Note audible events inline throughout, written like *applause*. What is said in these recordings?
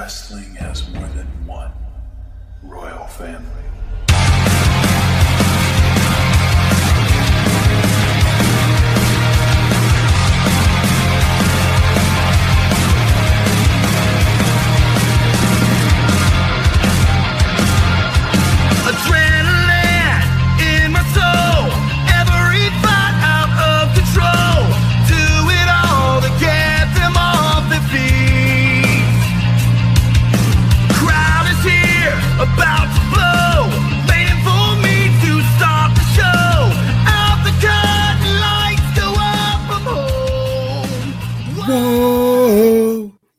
Wrestling has more than one royal family.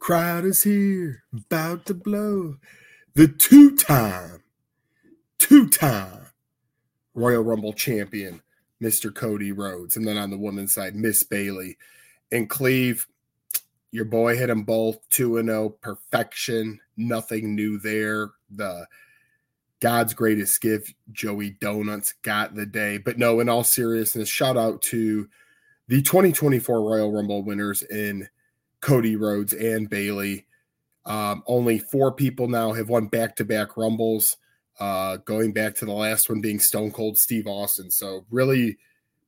Crowd is here, about to blow. The two time, two time Royal Rumble champion, Mr. Cody Rhodes. And then on the women's side, Miss Bayley. And Cleve, your boy hit them both 2 0, perfection, nothing new there. The God's greatest gift, Joey Donuts, got the day. But no, in all seriousness, shout out to the 2024 Royal Rumble winners in Cody Rhodes and Bayley. Um, only four people now have won back to back Rumbles, uh, going back to the last one being Stone Cold Steve Austin. So, really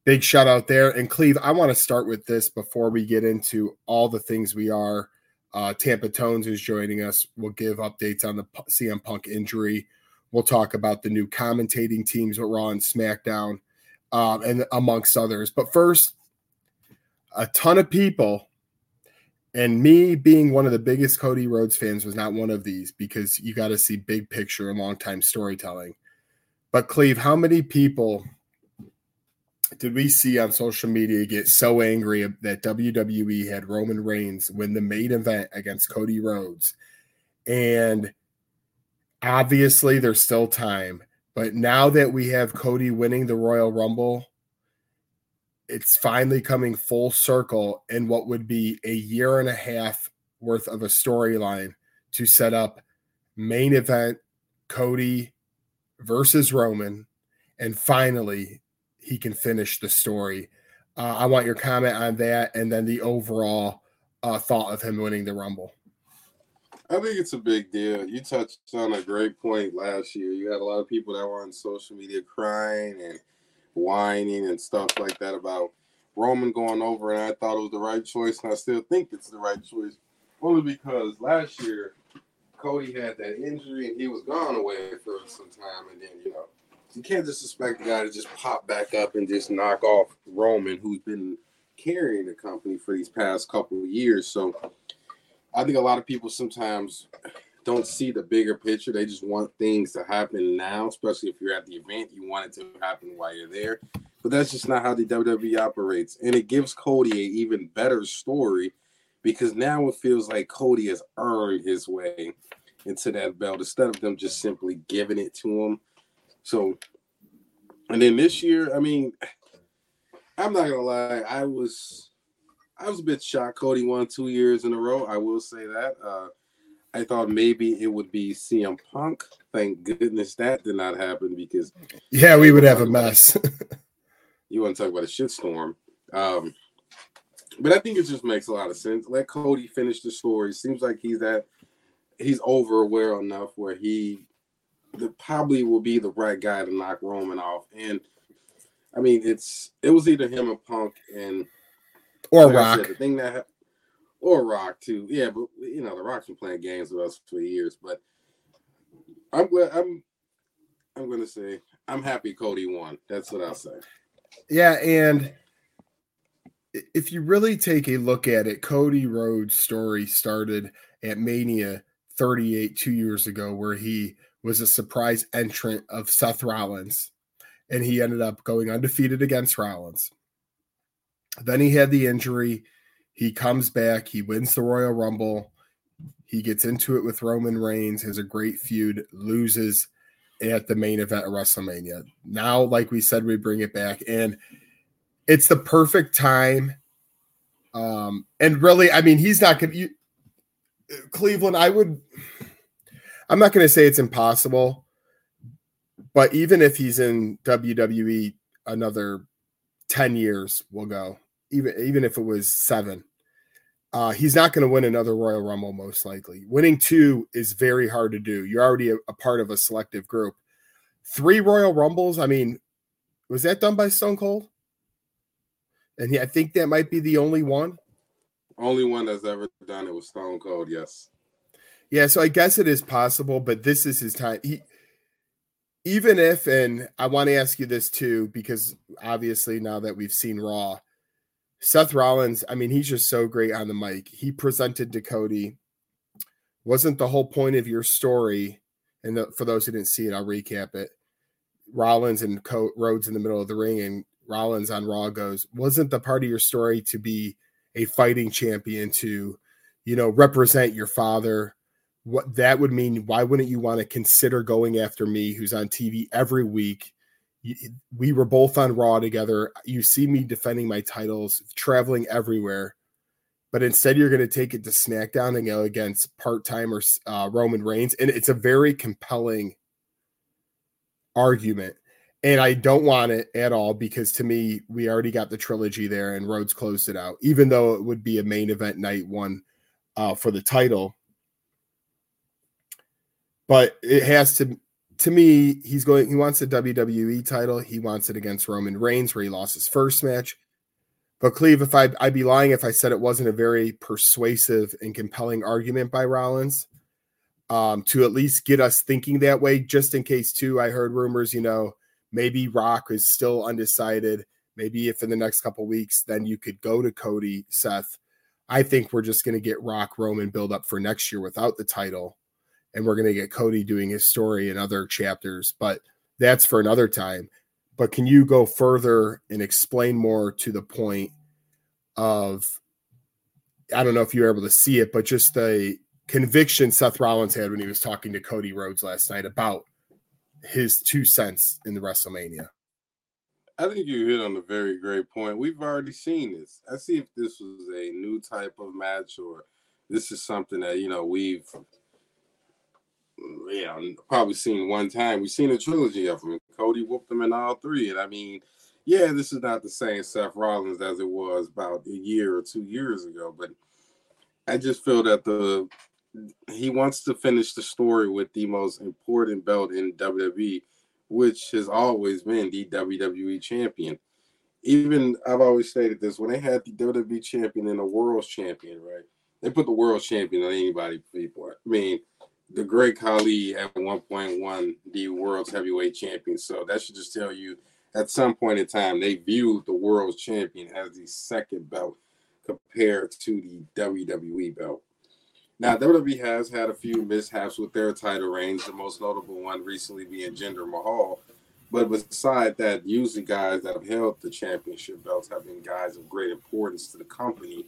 big shout out there. And Cleve, I want to start with this before we get into all the things we are. Uh, Tampa Tones is joining us. We'll give updates on the CM Punk injury. We'll talk about the new commentating teams with Raw and SmackDown, um, and amongst others. But first, a ton of people and me being one of the biggest Cody Rhodes fans was not one of these because you got to see big picture and long time storytelling. But Cleve, how many people did we see on social media get so angry that WWE had Roman Reigns win the main event against Cody Rhodes? And obviously, there's still time. But now that we have Cody winning the Royal Rumble, it's finally coming full circle in what would be a year and a half worth of a storyline to set up main event Cody versus Roman, and finally he can finish the story. Uh, I want your comment on that, and then the overall uh, thought of him winning the Rumble. I think it's a big deal. You touched on a great point last year. You had a lot of people that were on social media crying and whining and stuff like that about Roman going over, and I thought it was the right choice, and I still think it's the right choice, only because last year Cody had that injury and he was gone away for some time, and then you know you can't just expect the guy to just pop back up and just knock off Roman, who's been carrying the company for these past couple of years. So I think a lot of people sometimes don't see the bigger picture. They just want things to happen now, especially if you're at the event. You want it to happen while you're there. But that's just not how the WWE operates. And it gives Cody an even better story because now it feels like Cody has earned his way into that belt instead of them just simply giving it to him. So, and then this year, I mean, I'm not gonna lie, I was I was a bit shocked Cody won two years in a row. I will say that. Uh, I thought maybe it would be CM Punk. Thank goodness that did not happen because Yeah, we would have a mess. you want to talk about a shitstorm. Um, but I think it just makes a lot of sense. Let Cody finish the story. Seems like he's that he's over aware enough where he the, probably will be the right guy to knock Roman off. And I mean, it's it was either him or Punk, and or like Rock. said, the thing that or Rock too. Yeah, but you know the Rock's been playing games with us for years. But I'm glad. I'm I'm gonna say I'm happy Cody won. That's what I'll say. Yeah, and if you really take a look at it, Cody Rhodes' story started at Mania 38 two years ago, where he was a surprise entrant of Seth Rollins, and he ended up going undefeated against Rollins. Then he had the injury. He comes back. He wins the Royal Rumble. He gets into it with Roman Reigns, has a great feud, loses at the main event of WrestleMania. Now, like we said, we bring it back, and it's the perfect time. Um, and really, I mean, he's not going to. Cleveland, I would. I'm not to say it's impossible, but even if he's in WWE another 10 years, we'll go. Even even if it was seven, Uh, he's not going to win another Royal Rumble, most likely. Winning two is very hard to do. You're already a, a part of a selective group. Three Royal Rumbles, I mean, was that done by Stone Cold? And he, I think that might be the only one. Only one that's ever done it was Stone Cold. Yes. Yeah, so I guess it is possible, but this is his time. He even if, and I want to ask you this too, because obviously now that we've seen Raw, Seth Rollins, I mean, he's just so great on the mic. He presented to Cody. Wasn't the whole point of your story, and the, for those who didn't see it, I'll recap it. Rollins and Co- Rhodes in the middle of the ring, and Rollins on Raw goes, Wasn't the part of your story to be a fighting champion, to, you know, represent your father? What that would mean, why wouldn't you want to consider going after me, who's on TV every week? We were both on Raw together. You see me defending my titles, traveling everywhere, but instead you're going to take it to SmackDown and go against part timer uh, Roman Reigns, and it's a very compelling argument. And I don't want it at all because to me, we already got the trilogy there, and Rhodes closed it out. Even though it would be a main event night one uh, for the title, but it has to to me, he's going. He wants a WWE title. He wants it against Roman Reigns, where he lost his first match. But Cleve, if I I'd be lying if I said it wasn't a very persuasive and compelling argument by Rollins um, to at least get us thinking that way. Just in case, too, I heard rumors. You know, maybe Rock is still undecided. Maybe if in the next couple weeks, then you could go to Cody, Seth. I think we're just going to get Rock Roman build up for next year without the title and we're going to get Cody doing his story in other chapters, but that's for another time. But can you go further and explain more to the point of I don't know if you were able to see it, but just the conviction Seth Rollins had when he was talking to Cody Rhodes last night about his two cents in the WrestleMania. I think you hit on a very great point. We've already seen this. I see if this was a new type of match or this is something that you know we've yeah, probably seen one time. We've seen a trilogy of them. Cody whooped them in all three. And I mean, yeah, this is not the same Seth Rollins as it was about a year or two years ago, but I just feel that the he wants to finish the story with the most important belt in WWE, which has always been the WWE champion. Even I've always stated this when they had the WWE champion and the world champion, right? They put the world champion on anybody before. I mean, the great Khali at one point won the world's heavyweight champion. So that should just tell you at some point in time they viewed the world's champion as the second belt compared to the WWE belt. Now WWE has had a few mishaps with their title reigns, the most notable one recently being Jinder Mahal. But beside that, usually guys that have held the championship belts have been guys of great importance to the company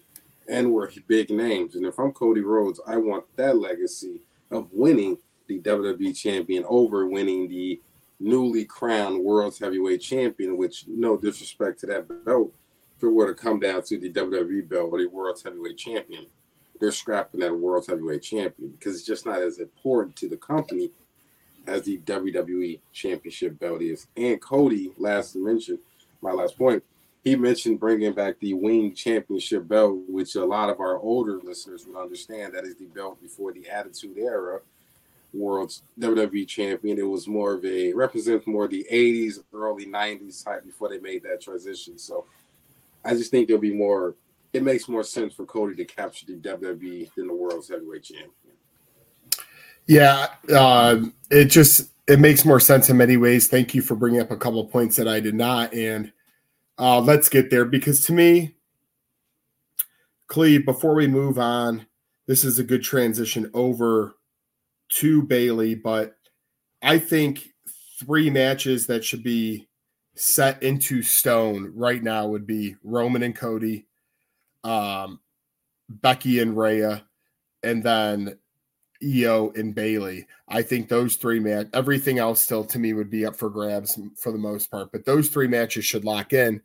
and were big names. And if I'm Cody Rhodes, I want that legacy of winning the WWE champion over winning the newly crowned world's heavyweight champion, which no disrespect to that belt, if it were to come down to the WWE belt or the world's heavyweight champion, they're scrapping that world's heavyweight champion because it's just not as important to the company as the WWE championship belt is. And Cody, last mention, my last point, he mentioned bringing back the wing championship belt, which a lot of our older listeners would understand. That is the belt before the Attitude Era World's WWE champion. It was more of a represents more the 80s, early 90s type before they made that transition. So I just think there'll be more. It makes more sense for Cody to capture the WWE than the World's Heavyweight Champion. Yeah, uh, it just it makes more sense in many ways. Thank you for bringing up a couple points that I did not, and uh, let's get there because to me, Cleve, before we move on, this is a good transition over to Bayley, but I think three matches that should be set into stone right now would be Roman and Cody, um, Becky and Rhea, and then Io and Bayley. I think those three match everything else still to me would be up for grabs for the most part, but those three matches should lock in.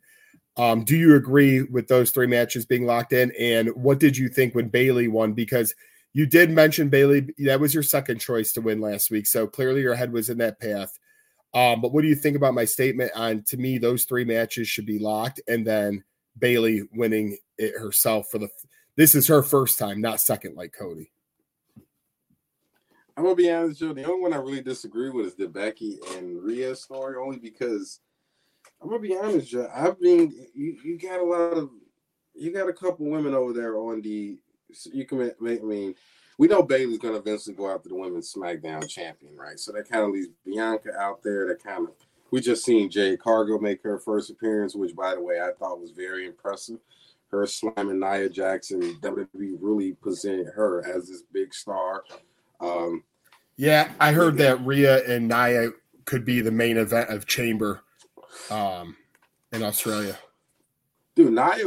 Um, do you agree with those three matches being locked in? And what did you think when Bayley won? Because you did mention Bayley, that was your second choice to win last week. So clearly your head was in that path. Um, but what do you think about my statement on to me, those three matches should be locked and then Bayley winning it herself for the this is her first time, not second like Cody. I'm gonna be honest, Joe. The only one I really disagree with is the Becky and Rhea story, only because I'm gonna be honest, Joe. I mean, you, you got a lot of, you got a couple women over there on the. You can make. I mean, we know Bayley's gonna eventually go after the women's SmackDown champion, right? So that kind of leaves Bianca out there. That kind of we just seen Jade Cargill make her first appearance, which by the way I thought was very impressive. Her slamming Nia Jackson, WWE really presented her as this big star. Um, yeah, I heard that Rhea and Nia could be the main event of Chamber um, in Australia. Dude, Nia,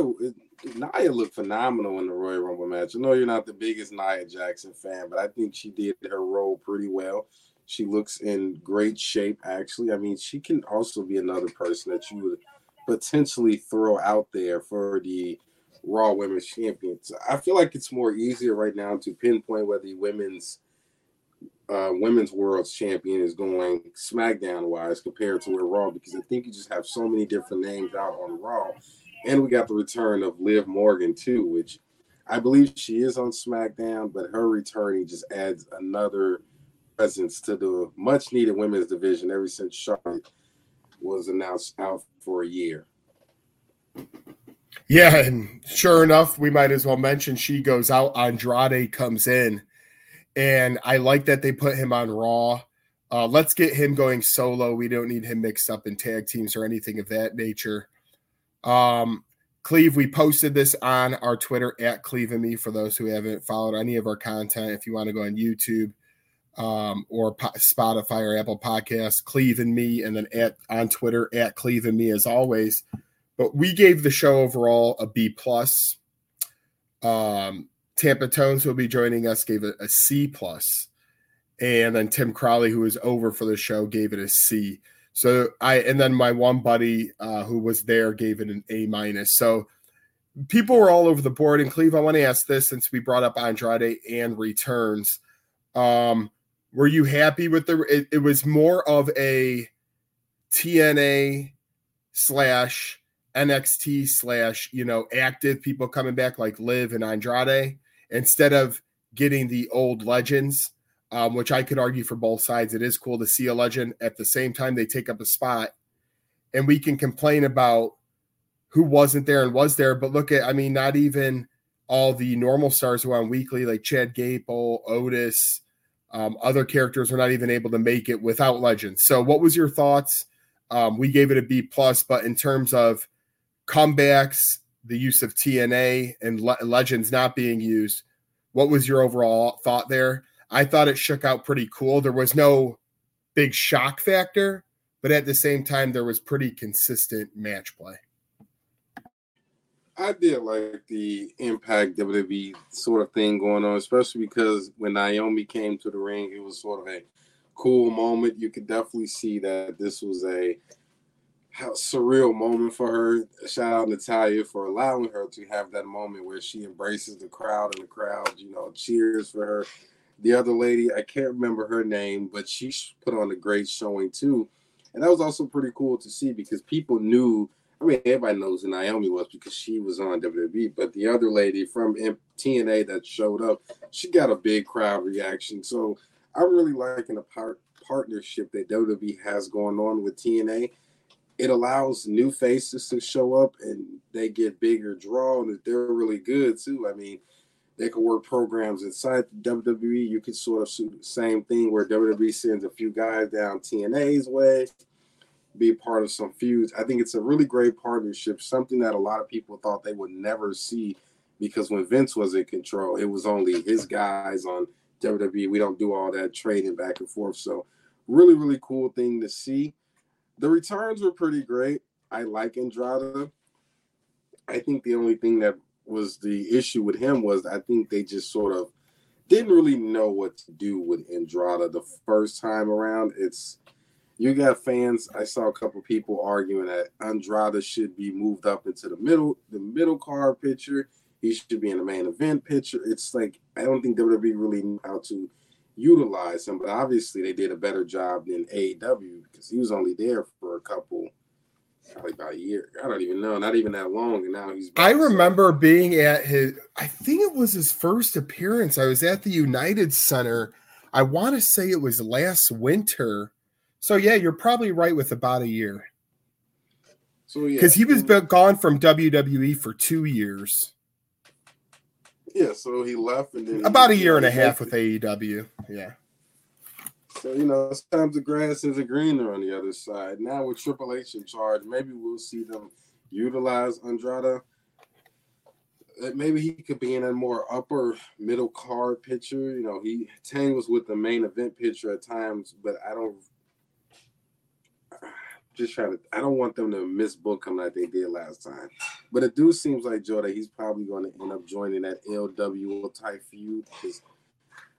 Nia looked phenomenal in the Royal Rumble match. I know you're not the biggest Nia Jackson fan, but I think she did her role pretty well. She looks in great shape, actually. I mean, she can also be another person that you would potentially throw out there for the Raw Women's Champions. I feel like it's more easier right now to pinpoint whether the women's uh, women's world champion is going SmackDown wise compared to where Raw because I think you just have so many different names out on Raw, and we got the return of Liv Morgan too, which I believe she is on SmackDown, but her returning just adds another presence to the much needed women's division ever since Charlotte was announced out for a year. Yeah, and sure enough, we might as well mention she goes out. Andrade comes in and I like that they put him on Raw. Uh, let's get him going solo. We don't need him mixed up in tag teams or anything of that nature. Um, Cleve, we posted this on our Twitter at Cleve and me for those who haven't followed any of our content. If you want to go on YouTube um, or po- Spotify or Apple Podcasts, Cleve and me, and then at on Twitter at Cleve and me as always. But we gave the show overall a B plus. Um, Tampa Tones will be joining us gave it a C plus, and then Tim Crowley, who was over for the show, gave it a C. So I and then my one buddy uh, who was there gave it an A minus. So people were all over the board. And Cleve, I want to ask this since we brought up Andrade and returns. Um, were you happy with the? It, it was more of a TNA slash NXT slash you know active people coming back like Liv and Andrade instead of getting the old legends, um, which I could argue for both sides. It is cool to see a legend. At the same time, they take up a spot, and we can complain about who wasn't there and was there. But look at, I mean, not even all the normal stars who are on weekly, like Chad Gable, Otis, um, other characters were not even able to make it without legends. So, what was your thoughts? Um, we gave it a B plus, but in terms of comebacks the use of TNA and le- Legends not being used. What was your overall thought there? I thought it shook out pretty cool. There was no big shock factor, but at the same time, there was pretty consistent match play. I did like the Impact WWE sort of thing going on, especially because when Naomi came to the ring, it was sort of a cool moment. You could definitely see that this was a surreal moment for her. Shout out Natalya for allowing her to have that moment where she embraces the crowd and the crowd, you know, cheers for her. The other lady, I can't remember her name, but she put on a great showing too. And that was also pretty cool to see because people knew. I mean, everybody knows who Naomi was because she was on WWE, but the other lady from TNA that showed up, she got a big crowd reaction. So I'm really liking the part partnership that WWE has going on with TNA it allows new faces to show up and they get bigger draw and they're really good too. I mean, they can work programs inside the WWE. You could sort of the same thing where WWE sends a few guys down TNA's way, be part of some feuds. I think it's a really great partnership, something that a lot of people thought they would never see because when Vince was in control, it was only his guys on WWE. We don't do all that trading back and forth. So, really, really cool thing to see. The returns were pretty great. I like Andrade. I think the only thing that was the issue with him was I think they just sort of didn't really know what to do with Andrade the first time around. It's you got fans. I saw a couple people arguing that Andrade should be moved up into the middle, the middle card picture. He should be in the main event picture. It's like I don't think WWE really knew how to utilize him, but obviously they did a better job than AEW because he was only there for a couple Probably about a year. I don't even know. Not even that long. And now he's. I remember being at his, I think it was his first appearance. I was at the United Center. I want to say it was last winter. So, yeah, you're probably right with about a year So yeah, because he was gone from WWE for two years, Yeah, so he left and then about a year and a half with AEW. Yeah. So you know, sometimes the grass isn't greener on the other side. Now with Triple H in charge, maybe we'll see them utilize Andrade. Uh, Maybe he could be in a more upper middle card picture. You know, he Tang was with the main event picture at times, but I don't. Just trying to. I don't want them to misbook him like they did last time. But it do seems like Joe that he's probably going to end up joining that LWO type feud because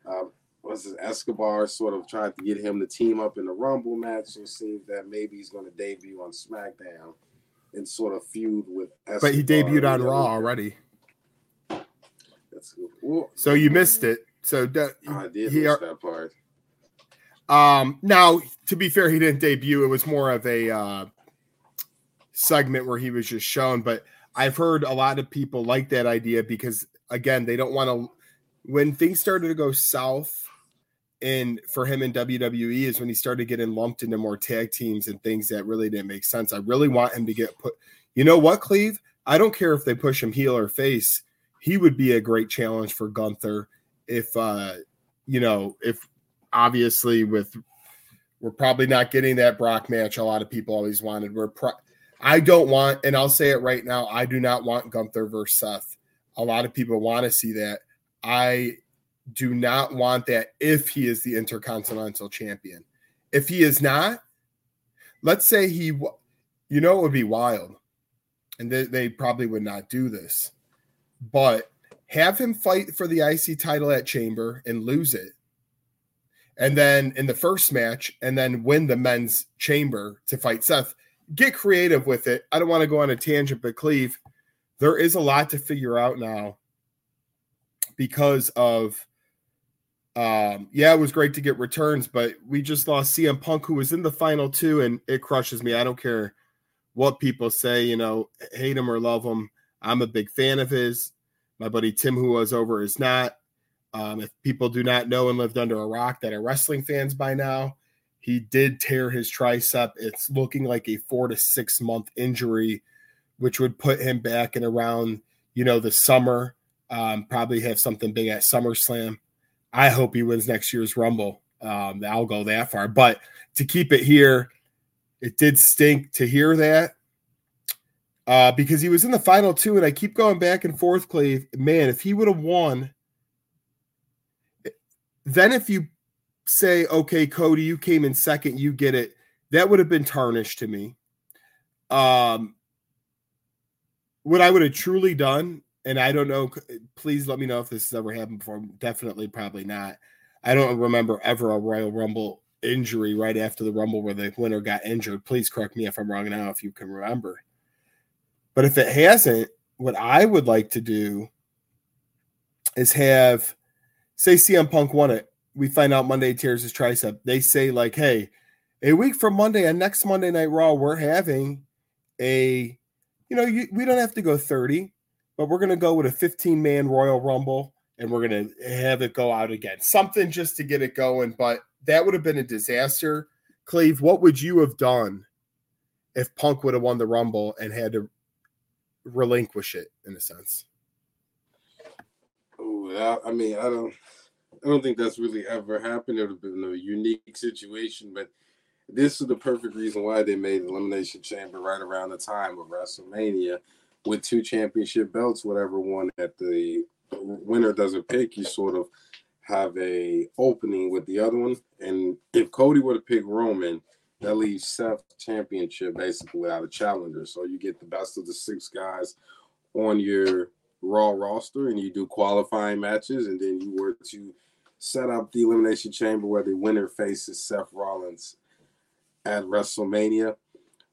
um, was his Escobar sort of tried to get him to team up in the Rumble match and seems that maybe he's going to debut on SmackDown and sort of feud with Escobar. But he debuted on Raw already. That's well, So you missed it. So, d- I did he miss that part. Um, now, to be fair, he didn't debut. It was more of a uh, segment where he was just shown. But I've heard a lot of people like that idea because, again, they don't want to. When things started to go south, in for him in WWE is when he started getting lumped into more tag teams and things that really didn't make sense. I really want him to get put. You know what, Cleve? I don't care if they push him heel or face. He would be a great challenge for Gunther if uh you know if obviously with we're probably not getting that Brock match a lot of people always wanted. We're pro- I don't want, and I'll say it right now, I do not want Gunther versus Seth. A lot of people want to see that. I do not want that if he is the Intercontinental Champion. If he is not, let's say he, you know, it would be wild, and they, they probably would not do this, but have him fight for the IC title at Chamber and lose it and then in the first match, and then win the men's chamber to fight Seth. Get creative with it. I don't want to go on a tangent, but Cleve, there is a lot to figure out now because of um yeah, it was great to get returns, but we just lost CM Punk who was in the final two and it crushes me. I don't care what people say, you know, hate him or love him. I'm a big fan of his. My buddy Tim who was over is not. Um, if people do not know and lived under a rock that are wrestling fans by now, he did tear his tricep. It's looking like a four to six month injury, which would put him back in around, you know, the summer. Um, probably have something big at SummerSlam. I hope he wins next year's Rumble. Um, I'll go that far. But to keep it here, it did stink to hear that uh, because he was in the final two, and I keep going back and forth, Cleve. Man, if he would have won, then if you say, okay, Cody, you came in second, you get it, that would have been tarnished to me. Um, what I would have truly done, and I don't know, please let me know if this has ever happened before. Definitely, probably not. I don't remember ever a Royal Rumble injury right after the Rumble where the winner got injured. Please correct me if I'm wrong now, if you can remember. But if it hasn't, what I would like to do is have, say, CM Punk won it. We find out Monday tears his tricep. They say, like, hey, a week from Monday and next Monday Night Raw, we're having a, you know, you, we don't have to go 30, but we're going to go with a 15 man Royal Rumble and we're going to have it go out again. Something just to get it going. But that would have been a disaster. Cleve, what would you have done if Punk would have won the Rumble and had to relinquish it in a sense? I, I mean, I don't, I don't think that's really ever happened. It would have been a unique situation, but this is the perfect reason why they made Elimination Chamber right around the time of WrestleMania, with two championship belts. Whatever one that the winner doesn't pick, you sort of have a opening with the other one. And if Cody were to pick Roman, that leaves Seth championship basically without a challenger. So you get the best of the six guys on your Raw roster, and you do qualifying matches, and then you were to set up the Elimination Chamber where the winner faces Seth Rollins at WrestleMania.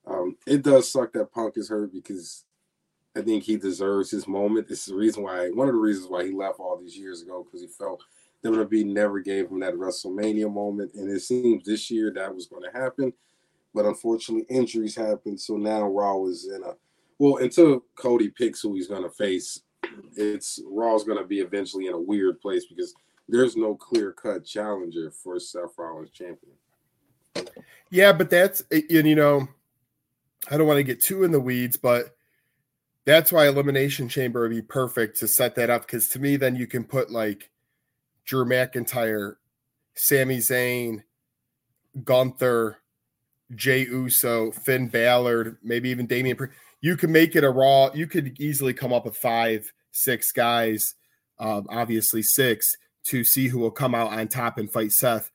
Um, it does suck that Punk is hurt because I think he deserves his moment. This is the reason why, one of the reasons why he left all these years ago, because he felt WWE never gave him that WrestleMania moment. And it seems this year that was going to happen. but unfortunately injuries happened. So now Raw is in a well until Cody picks who he's gonna face. It's Raw's gonna be eventually in a weird place because there's no clear cut challenger for Seth Rollins champion. Yeah, but that's eh, and you know, I don't want to get too in the weeds, but that's why Elimination Chamber would be perfect to set that up because to me, then you can put like Drew McIntyre, Sami Zayn, Gunther, Jey Uso, Finn Balor, maybe even Damian. You can make it a Raw. You could easily come up with five, six guys, uh, obviously six, to see who will come out on top and fight Seth.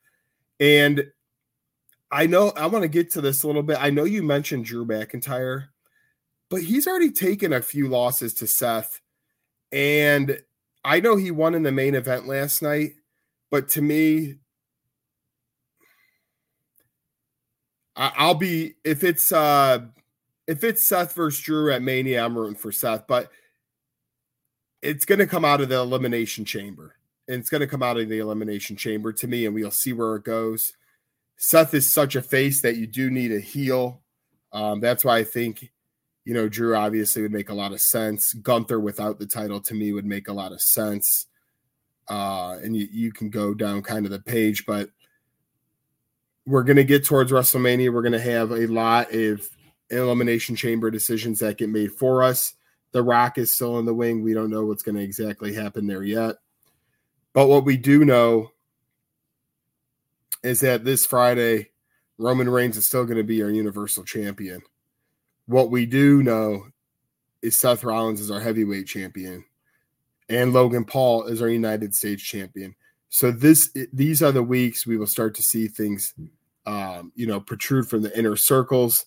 And I know I want to get to this a little bit. I know you mentioned Drew McIntyre, but he's already taken a few losses to Seth. And I know he won in the main event last night, but to me, I'll be if it's uh if it's Seth versus Drew at Mania, I'm rooting for Seth, but it's going to come out of the elimination chamber. And it's going to come out of the elimination chamber to me, and we'll see where it goes. Seth is such a face that you do need a heel. Um, that's why I think, you know, Drew obviously would make a lot of sense. Gunther without the title to me would make a lot of sense. Uh, and you, you can go down kind of the page, but we're going to get towards WrestleMania. We're going to have a lot of elimination chamber decisions that get made for us. The Rock is still in the wing. We don't know what's going to exactly happen there yet. But what we do know is that this Friday, Roman Reigns is still going to be our Universal Champion. What we do know is Seth Rollins is our heavyweight champion, and Logan Paul is our United States champion. So this these are the weeks we will start to see things um, you know, protrude from the inner circles.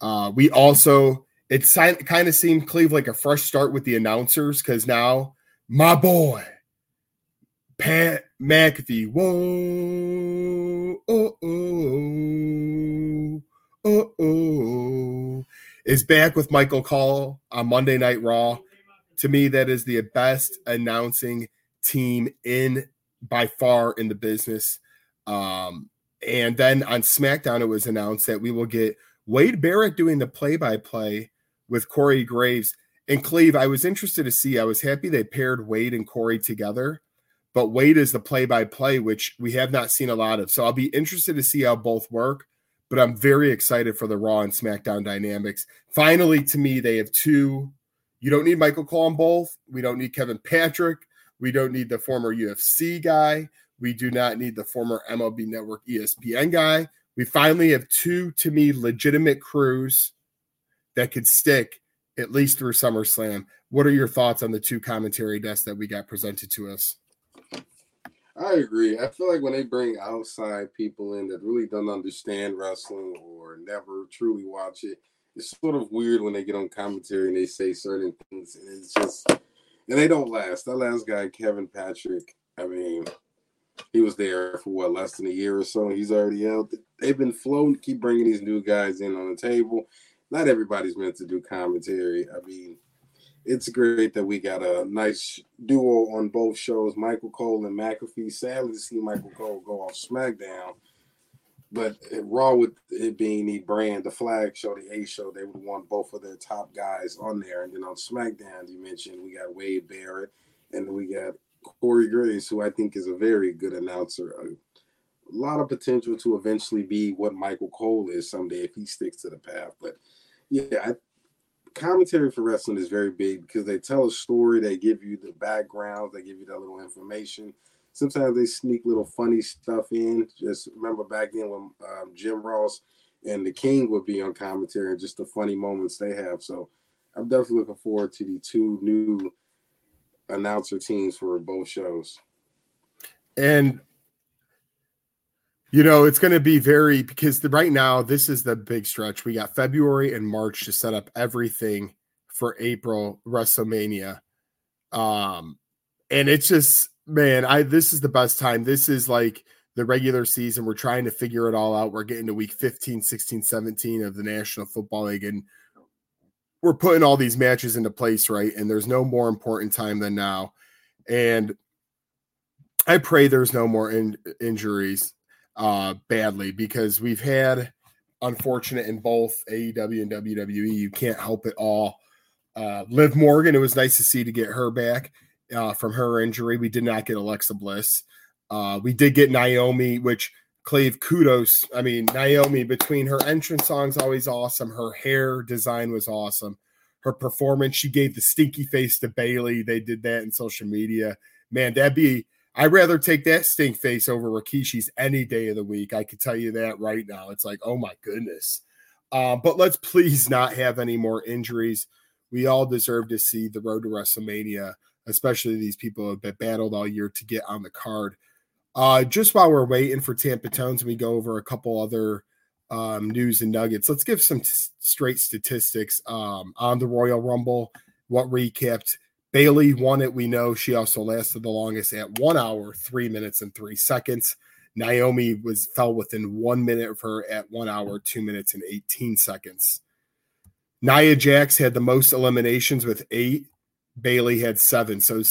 Uh, we also, it kind of seemed Cleve like a fresh start with the announcers because now my boy, Pat McAfee, whoa, oh, oh, oh, oh, is back with Michael Cole on Monday Night Raw. To me, that is the best announcing team in by far in the business. Um, and then on SmackDown, it was announced that we will get Wade Barrett doing the play by play with Corey Graves. And Cleve, I was interested to see, I was happy they paired Wade and Corey together, but Wade is the play by play, which we have not seen a lot of. So I'll be interested to see how both work, but I'm very excited for the Raw and SmackDown dynamics. Finally, to me, they have two. You don't need Michael Cole on both. We don't need Kevin Patrick. We don't need the former UFC guy. We do not need the former MLB Network ESPN guy. We finally have two, to me, legitimate crews that could stick at least through SummerSlam. What are your thoughts on the two commentary desks that we got presented to us? I agree. I feel like when they bring outside people in that really don't understand wrestling or never truly watch it, it's sort of weird when they get on commentary and they say certain things, and it's just and they don't last. That last guy, Kevin Patrick, I mean, he was there for what less than a year or so. He's already out. They've been floating, keep bringing these new guys in on the table. Not everybody's meant to do commentary. I mean, it's great that we got a nice duo on both shows, Michael Cole and McAfee. Sadly to see Michael Cole go off SmackDown, but Raw with it being the brand, the flag show, the A show, they would want both of their top guys on there. And then on SmackDown, you mentioned we got Wade Barrett and we got Corey Graves, who I think is a very good announcer. A lot of potential to eventually be what Michael Cole is someday if he sticks to the path. But yeah, I, commentary for wrestling is very big because they tell a story, they give you the background, they give you that little information. Sometimes they sneak little funny stuff in. Just remember back then when um, Jim Ross and the King would be on commentary and just the funny moments they have. So I'm definitely looking forward to the two new announcer teams for both shows. And you know, it's going to be very because the, right now this is the big stretch. We got February and March to set up everything for April WrestleMania. Um and it's just man, I this is the best time. This is like the regular season. We're trying to figure it all out. We're getting to week 15, 16, 17 of the National Football League and we're putting all these matches into place, right? And there's no more important time than now. And I pray there's no more in, injuries uh, badly because we've had unfortunate in both AEW and WWE. You can't help it all. Uh, Liv Morgan, it was nice to see to get her back uh, from her injury. We did not get Alexa Bliss. Uh, we did get Naomi, which Cleve kudos. I mean, Naomi between her entrance songs always awesome. Her hair design was awesome. Her performance, she gave the stinky face to Bayley. They did that in social media. Man, that'd be I'd rather take that stink face over Rikishi's any day of the week. I can tell you that right now. It's like, oh my goodness. Uh, but let's please not have any more injuries. We all deserve to see the road to WrestleMania, especially these people have battled all year to get on the card. Uh, just while we're waiting for Tampa Tones, we go over a couple other um, news and nuggets. Let's give some t- straight statistics um, on the Royal Rumble. What recapped? Bayley won it. We know she also lasted the longest at one hour, three minutes, and three seconds. Naomi was fell within one minute of her at one hour, two minutes, and 18 seconds. Nia Jax had the most eliminations with eight. Bayley had seven. So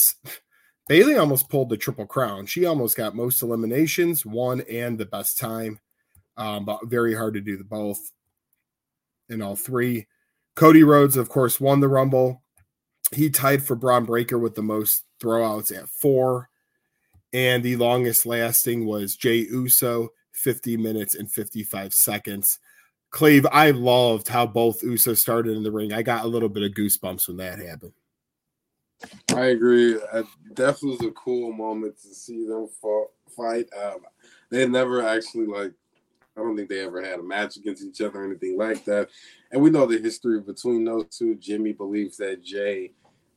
Bayley almost pulled the triple crown. She almost got most eliminations, one and the best time. Um, but very hard to do the both in all three. Cody Rhodes, of course, won the Rumble. He tied for Bron Breakker with the most throwouts at four. And the longest lasting was Jey Uso, 50 minutes and 55 seconds. Cleve, I loved how both Uso started in the ring. I got a little bit of goosebumps when that happened. I agree. It definitely was a cool moment to see them fight. Um, they never actually like. I don't think they ever had a match against each other or anything like that. And we know the history between those two. Jimmy believes that Jay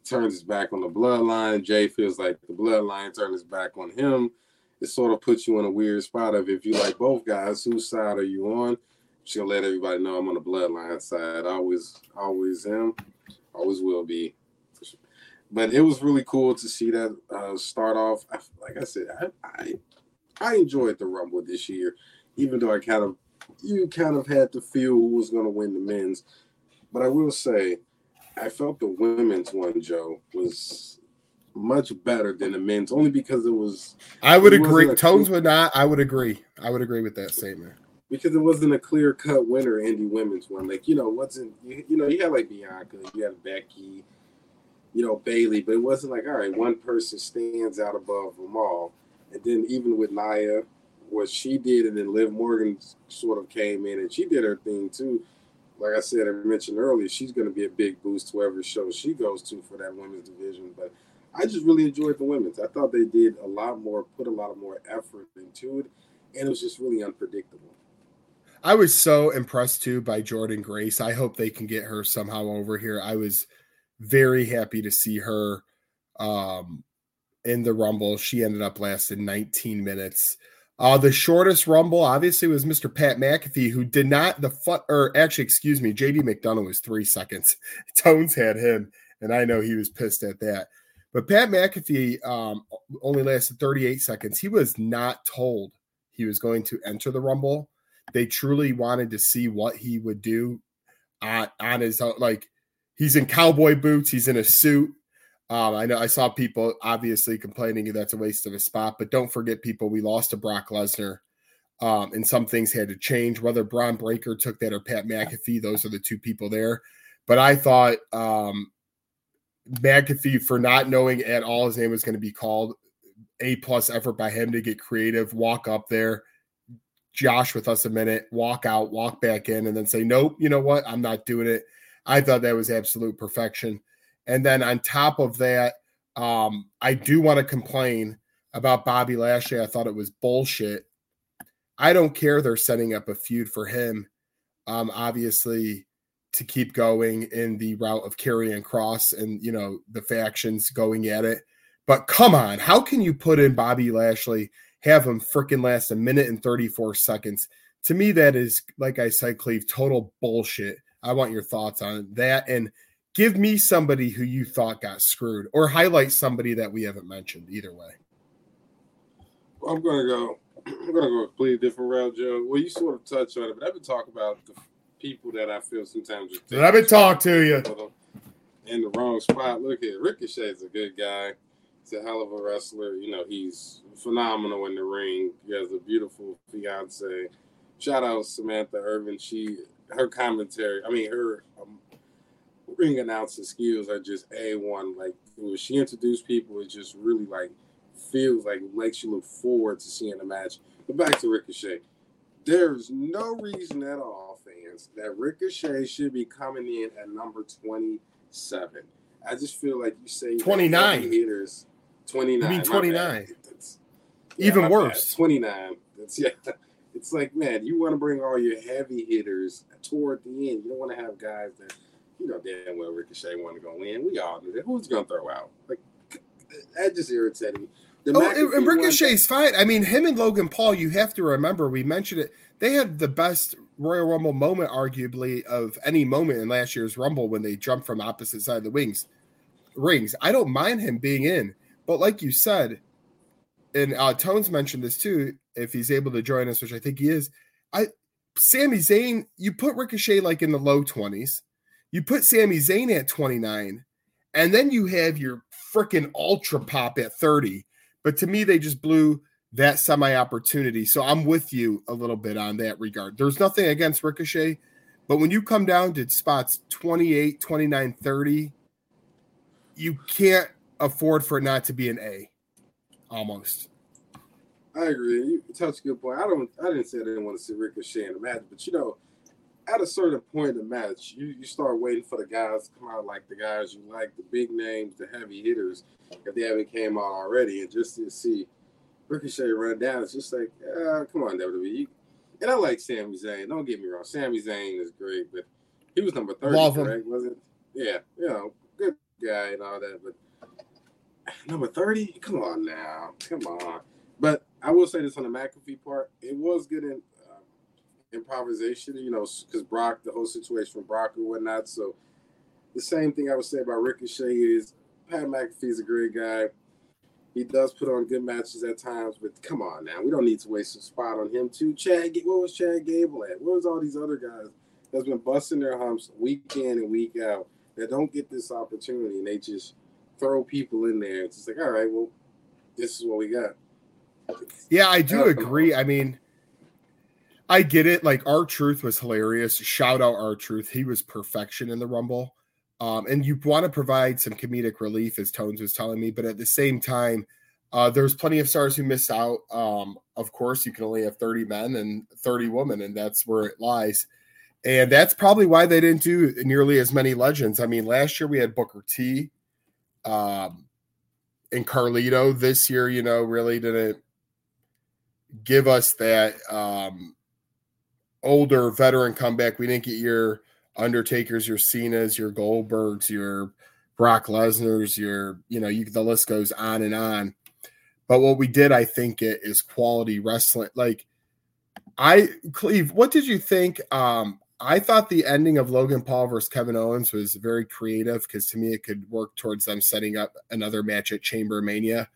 turns his back on the bloodline. Jay feels like the bloodline turned his back on him. It sort of puts you in a weird spot of if you like both guys, whose side are you on? She'll let everybody know I'm on the bloodline side. I always, always am, always will be but it was really cool to see that uh, start off. I, like I said, I, I, I enjoyed the Rumble this year, even though I kind of you kind of had to feel who was going to win the men's. But I will say, I felt the women's one, Joe, was much better than the men's, only because it was. I would agree. Tones would not. I would agree. I would agree with that statement. Because it wasn't a clear cut winner in the women's one. Like you know, wasn't you, you know you had like Bianca, you had Becky, you know, Bayley, but it wasn't like, all right, one person stands out above them all. And then even with Nia, what she did, and then Liv Morgan sort of came in and she did her thing too. Like I said, I mentioned earlier, she's going to be a big boost to whatever show she goes to for that women's division. But I just really enjoyed the women's. I thought they did a lot more, put a lot of more effort into it, and it was just really unpredictable. I was so impressed too by Jordynne Grace. I hope they can get her somehow over here. I was very happy to see her um, in the Rumble. She ended up lasting 19 minutes. Uh, the shortest Rumble, obviously, was Mr. Pat McAfee, who did not the fun, or actually, excuse me, JD McDonagh was three seconds. *laughs* Tones had him, and I know he was pissed at that. But Pat McAfee um, only lasted 38 seconds. He was not told he was going to enter the Rumble. They truly wanted to see what he would do on, on his own. Like, he's in cowboy boots. He's in a suit. Um, I know I saw people obviously complaining that's a waste of a spot, but don't forget, people, we lost to Brock Lesnar, um, and some things had to change. Whether Bron Breakker took that or Pat McAfee, those are the two people there. But I thought um, McAfee, for not knowing at all his name was going to be called, a plus effort by him to get creative, walk up there, Josh with us a minute, walk out, walk back in, and then say, nope, you know what, I'm not doing it. I thought that was absolute perfection. And then on top of that, um, I do want to complain about Bobby Lashley. I thought it was bullshit. I don't care they're setting up a feud for him, um, obviously, to keep going in the route of Karrion Kross and you know the factions going at it. But come on, how can you put in Bobby Lashley, have him freaking last a minute and 34 seconds? To me, that is like I said, Cleve, total bullshit. I want your thoughts on that and give me somebody who you thought got screwed or highlight somebody that we haven't mentioned either way. Well, I'm gonna go. *clears throat* I'm gonna go a completely different route, Joe. Well, you sort of touched on it, but I've been talking about the people that I feel sometimes. Let me talk to you. In the wrong spot. Look at Ricochet's a good guy. He's a hell of a wrestler. You know, he's phenomenal in the ring. He has a beautiful fiance shout out Samantha Irvin. She her commentary. I mean her um, ring announcing skills are just a one. Like when she introduced people, it just really like feels like makes you look forward to seeing the match. But back to Ricochet, there's no reason at all, fans, that Ricochet should be coming in at number twenty seven. I just feel like you say 29. hitters. Twenty nine. You mean 29. Even worse. Twenty nine. That's yeah. It's like, man, you want to bring all your heavy hitters toward the end. You don't want to have guys that, you know, damn well Ricochet want to go in. We all knew that. Who's going to throw out? Like, that just irritated me. The Oh, McAfee and, Ricochet's fine. I mean, him and Logan Paul, you have to remember, we mentioned it. They had the best Royal Rumble moment, arguably, of any moment in last year's Rumble when they jumped from opposite side of the wings rings. I don't mind him being in, but like you said, and uh, Tones mentioned this too. If he's able to join us, which I think he is, I Sami Zayn, you put Ricochet like in the low twenties, you put Sami Zayn at twenty nine, and then you have your freaking ultra pop at thirty. But to me, they just blew that semi opportunity. So I'm with you a little bit on that regard. There's nothing against Ricochet, but when you come down to spots 28, 29, 30, you can't afford for it not to be an A almost. I agree. You touched a good point. I don't. I didn't say I didn't want to see Ricochet in the match, but you know, at a certain point in the match, you, you start waiting for the guys to come out like the guys you like, the big names, the heavy hitters, if they haven't came out already, and just to see Ricochet run down, it's just like, uh, come on, WWE. You- And I like Sami Zayn. Don't get me wrong, Sami Zayn is great, but he was number thirty, Love him. Wasn't? Yeah, you know, good guy and all that, but number thirty, come on now, come on. But I will say this on the McAfee part, it was good in um, improvisation, you know, because Brock, the whole situation with Brock and whatnot. So the same thing I would say about Ricochet is Pat McAfee's a great guy. He does put on good matches at times, but come on now, we don't need to waste a spot on him too. Chad, what was Chad Gable at? Where was all these other guys that's been busting their humps week in and week out that don't get this opportunity and they just throw people in there? It's just like, all right, well, this is what we got. Yeah, I do agree. I mean, I get it. Like R-Truth was hilarious. Shout out R-Truth. He was perfection in the Rumble. Um, and you want to provide some comedic relief, as Tones was telling me, but at the same time, uh, there's plenty of stars who missed out. Um, of course, you can only have 30 men and 30 women, and that's where it lies. And that's probably why they didn't do nearly as many legends. I mean, last year we had Booker T um, and Carlito. This year, you know, really didn't give us that um, older veteran comeback. We didn't get your Undertakers, your Cenas, your Goldbergs, your Brock Lesnar's, your you know, you the list goes on and on. But what we did, I think, it is quality wrestling. Like I, Cleve, what did you think? Um, I thought the ending of Logan Paul versus Kevin Owens was very creative because to me it could work towards them setting up another match at Chamber Mania.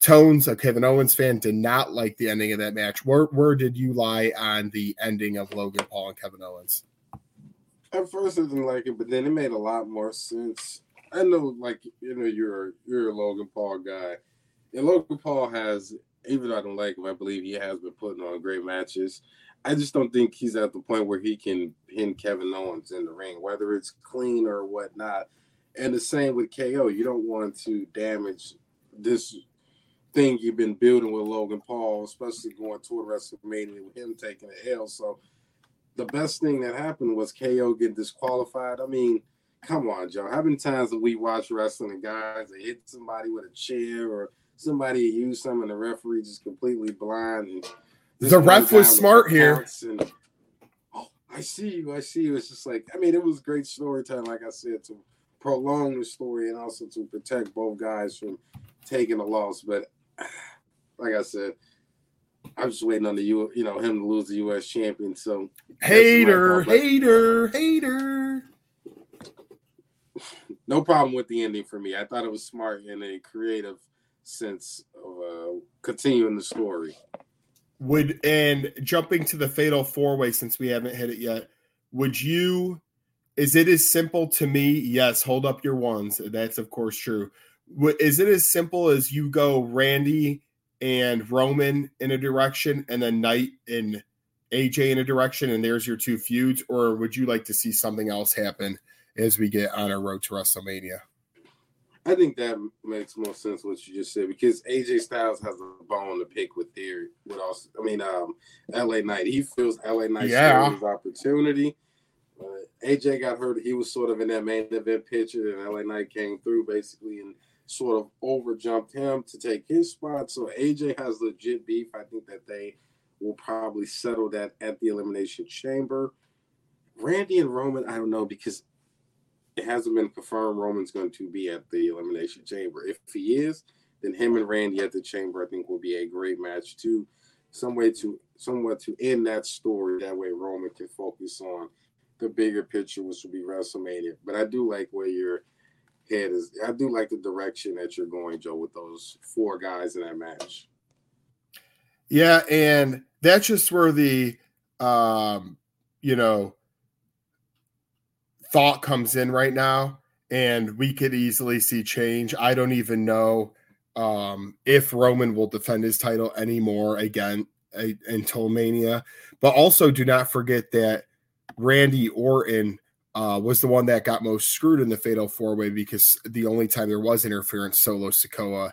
Tones, a Kevin Owens fan, did not like the ending of that match. Where where did you lie on the ending of Logan Paul and Kevin Owens? At first, I didn't like it, but then it made a lot more sense. I know, like you know, you're you're a Logan Paul guy, and Logan Paul has, even though I don't like him, I believe he has been putting on great matches. I just don't think he's at the point where he can pin Kevin Owens in the ring, whether it's clean or whatnot. And the same with KO. You don't want to damage this thing you've been building with Logan Paul, especially going toward WrestleMania with him taking a L. So the best thing that happened was KO get disqualified. I mean, come on, Joe. How many times have we watched wrestling and guys that hit somebody with a chair or somebody use some and the referee just completely blind? And this The ref was smart here. And, oh, I see you. I see you. It's just like, I mean, it was great storytelling, like I said, to prolong the story and also to protect both guys from taking a loss. But *sighs* like I said, I'm just waiting on the U, you know, him to lose the U.S. champion. So Hater, That's my fault, but- hater, hater. *sighs* no problem with the ending for me. I thought it was smart in a creative sense of uh, continuing the story. Would and jumping to the fatal four way since we haven't hit it yet, would you is it as simple to me? Yes, hold up your ones. That's of course true. Is it as simple as you go Randy and Roman in a direction and then Knight and AJ in a direction and there's your two feuds, or would you like to see something else happen as we get on our road to WrestleMania? I think that makes more sense what you just said because AJ Styles has a bone to pick with Theory. With also, I mean, um, LA Knight. He feels LA Knight Yeah. his opportunity. Uh, AJ got hurt. He was sort of in that main event picture, and LA Knight came through basically and sort of overjumped him to take his spot. So AJ has legit beef. I think that they will probably settle that at the Elimination Chamber. Randy and Roman, I don't know because it hasn't been confirmed Roman's going to be at the Elimination Chamber. If he is, then him and Randy at the Chamber, I think, will be a great match to some way to somewhat to end that story. That way, Roman can focus on the bigger picture, which will be WrestleMania. But I do like where your head is. I do like the direction that you're going, Joe, with those four guys in that match. Yeah, and that's just where the um, you know, thought comes in right now, and we could easily see change. I don't even know um if Roman will defend his title anymore again uh, until Mania. But also do not forget that Randy Orton uh, was the one that got most screwed in the fatal four way because the only time there was interference, Solo Sikoa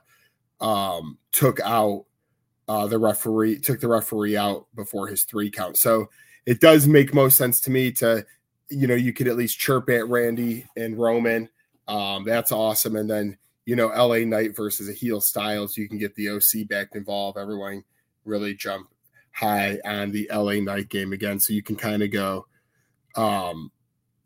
um, took out uh, the referee, took the referee out before his three count. So it does make most sense to me to, you know, you could at least chirp at Randy and Roman. Um, that's awesome. And then, you know, LA Knight versus a heel Styles, you can get the OC back involved. Everyone really jump high on the LA Knight game again. So you can kind of go um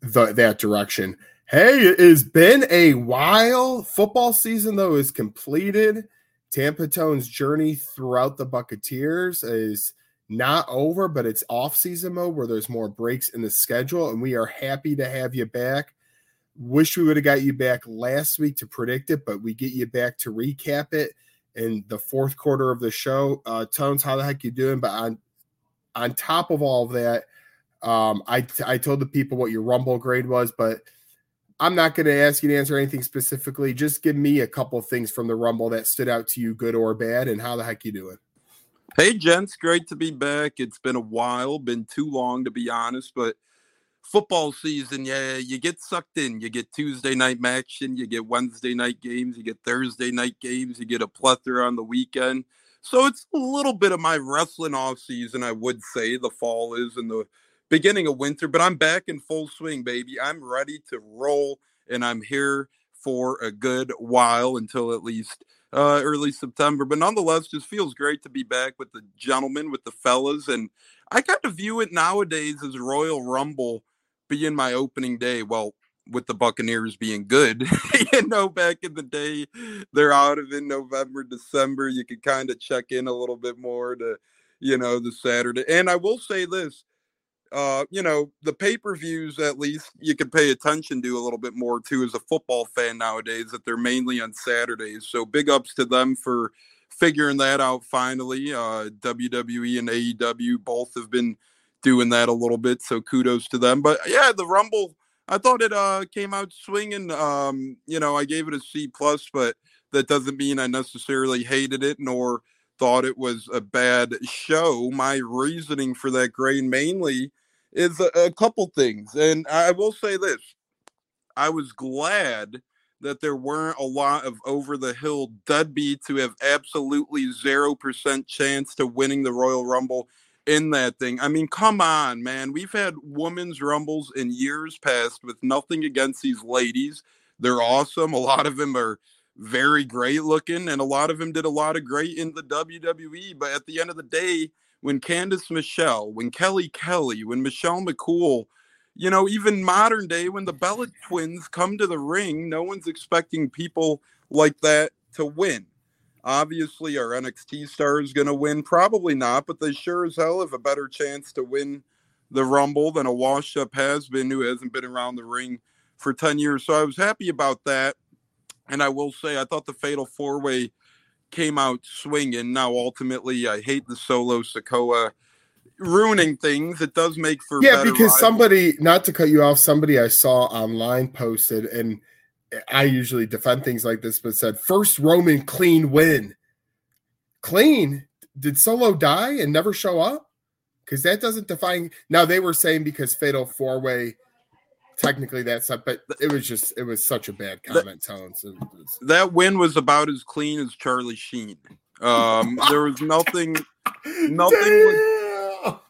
the, that direction. Hey, it has been a while. Football season though is completed. Tampa Tone's journey throughout the Buccaneers is not over, but it's off season mode where there's more breaks in the schedule, and we are happy to have you back. Wish we would have got you back last week to predict it, but we get you back to recap it in the fourth quarter of the show. Uh, Tones, how the heck you doing? But on on top of all of that, um, I I told the people what your Rumble grade was, but I'm not going to ask you to answer anything specifically. Just give me a couple things from the Rumble that stood out to you, good or bad, and how the heck you doing. Hey, gents, great to be back. It's been a while, been too long to be honest, but football season, yeah, you get sucked in. You get Tuesday night action, you get Wednesday night games, you get Thursday night games, you get a plethora on the weekend. So it's a little bit of my wrestling off season, I would say. The fall is and the beginning of winter, but I'm back in full swing, baby. I'm ready to roll, and I'm here for a good while until at least uh, early September. But nonetheless, just feels great to be back with the gentlemen, with the fellas. And I kind of view it nowadays as Royal Rumble being my opening day. Well, with the Buccaneers being good, *laughs* you know, back in the day, they're out of in November, December. You could kind of check in a little bit more to, you know, the Saturday. And I will say this uh, you know, the pay per views, at least you can pay attention to a little bit more too as a football fan nowadays, that they're mainly on Saturdays. So big ups to them for figuring that out finally. Uh, WWE and AEW both have been doing that a little bit. So kudos to them. But yeah, the Rumble, I thought it uh, came out swinging. Um, you know, I gave it a C plus, but that doesn't mean I necessarily hated it nor thought it was a bad show. My reasoning for that grade mainly is a, a couple things. And I will say this I was glad that there weren't a lot of over the hill deadbeats who have absolutely 0% chance to winning the Royal Rumble in that thing. I mean, come on, man. We've had women's rumbles in years past with nothing against these ladies. They're awesome. A lot of them are very great looking, and a lot of them did a lot of great in the WWE. But at the end of the day, when Candice Michelle, when Kelly Kelly, when Michelle McCool, you know, even modern day, when the Bella twins come to the ring, no one's expecting people like that to win. Obviously, our NXT star is going to win. Probably not, but they sure as hell have a better chance to win the Rumble than a washed up has been who hasn't been around the ring for 10 years. So I was happy about that. And I will say, I thought the Fatal Four Way came out swinging. Now, ultimately, I hate the solo Sikoa ruining things. It does make for Yeah, because rivals. somebody, not to cut you off, somebody I saw online posted, and I usually defend things like this, but said first Roman clean win. Clean? Did Solo die and never show up? because that doesn't define. Now they were saying because fatal four way, technically that's not, but it was just it was such a bad comment tone. So was- That win was about as clean as Charlie Sheen. Um, there was nothing, *laughs* nothing, le-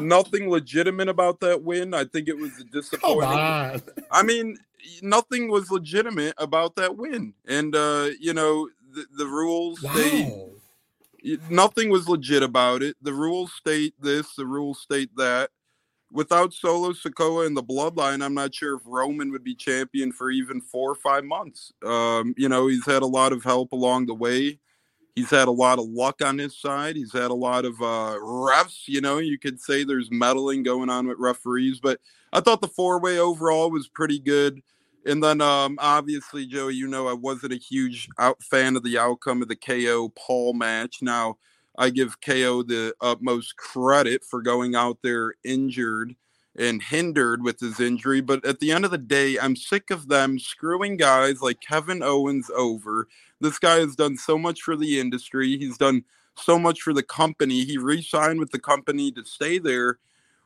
nothing legitimate about that win. I think it was a Come disappointment. I mean, nothing was legitimate about that win, and uh, you know the, the rules they Wow. it- nothing was legit about it. The rules state this, the rules state that. Without Solo Sikoa and the bloodline, I'm not sure if Roman would be champion for even four or five months. Um, you know, he's had a lot of help along the way. He's had a lot of luck on his side. He's had a lot of uh, refs. You know, you could say there's meddling going on with referees, but I thought the four way overall was pretty good. And then, um, obviously, Joey, you know, I wasn't a huge out fan of the outcome of the KO Paul match. Now, I give KO the utmost credit for going out there injured and hindered with his injury. But at the end of the day, I'm sick of them screwing guys like Kevin Owens over. This guy has done so much for the industry. He's done so much for the company. He re signed with the company to stay there.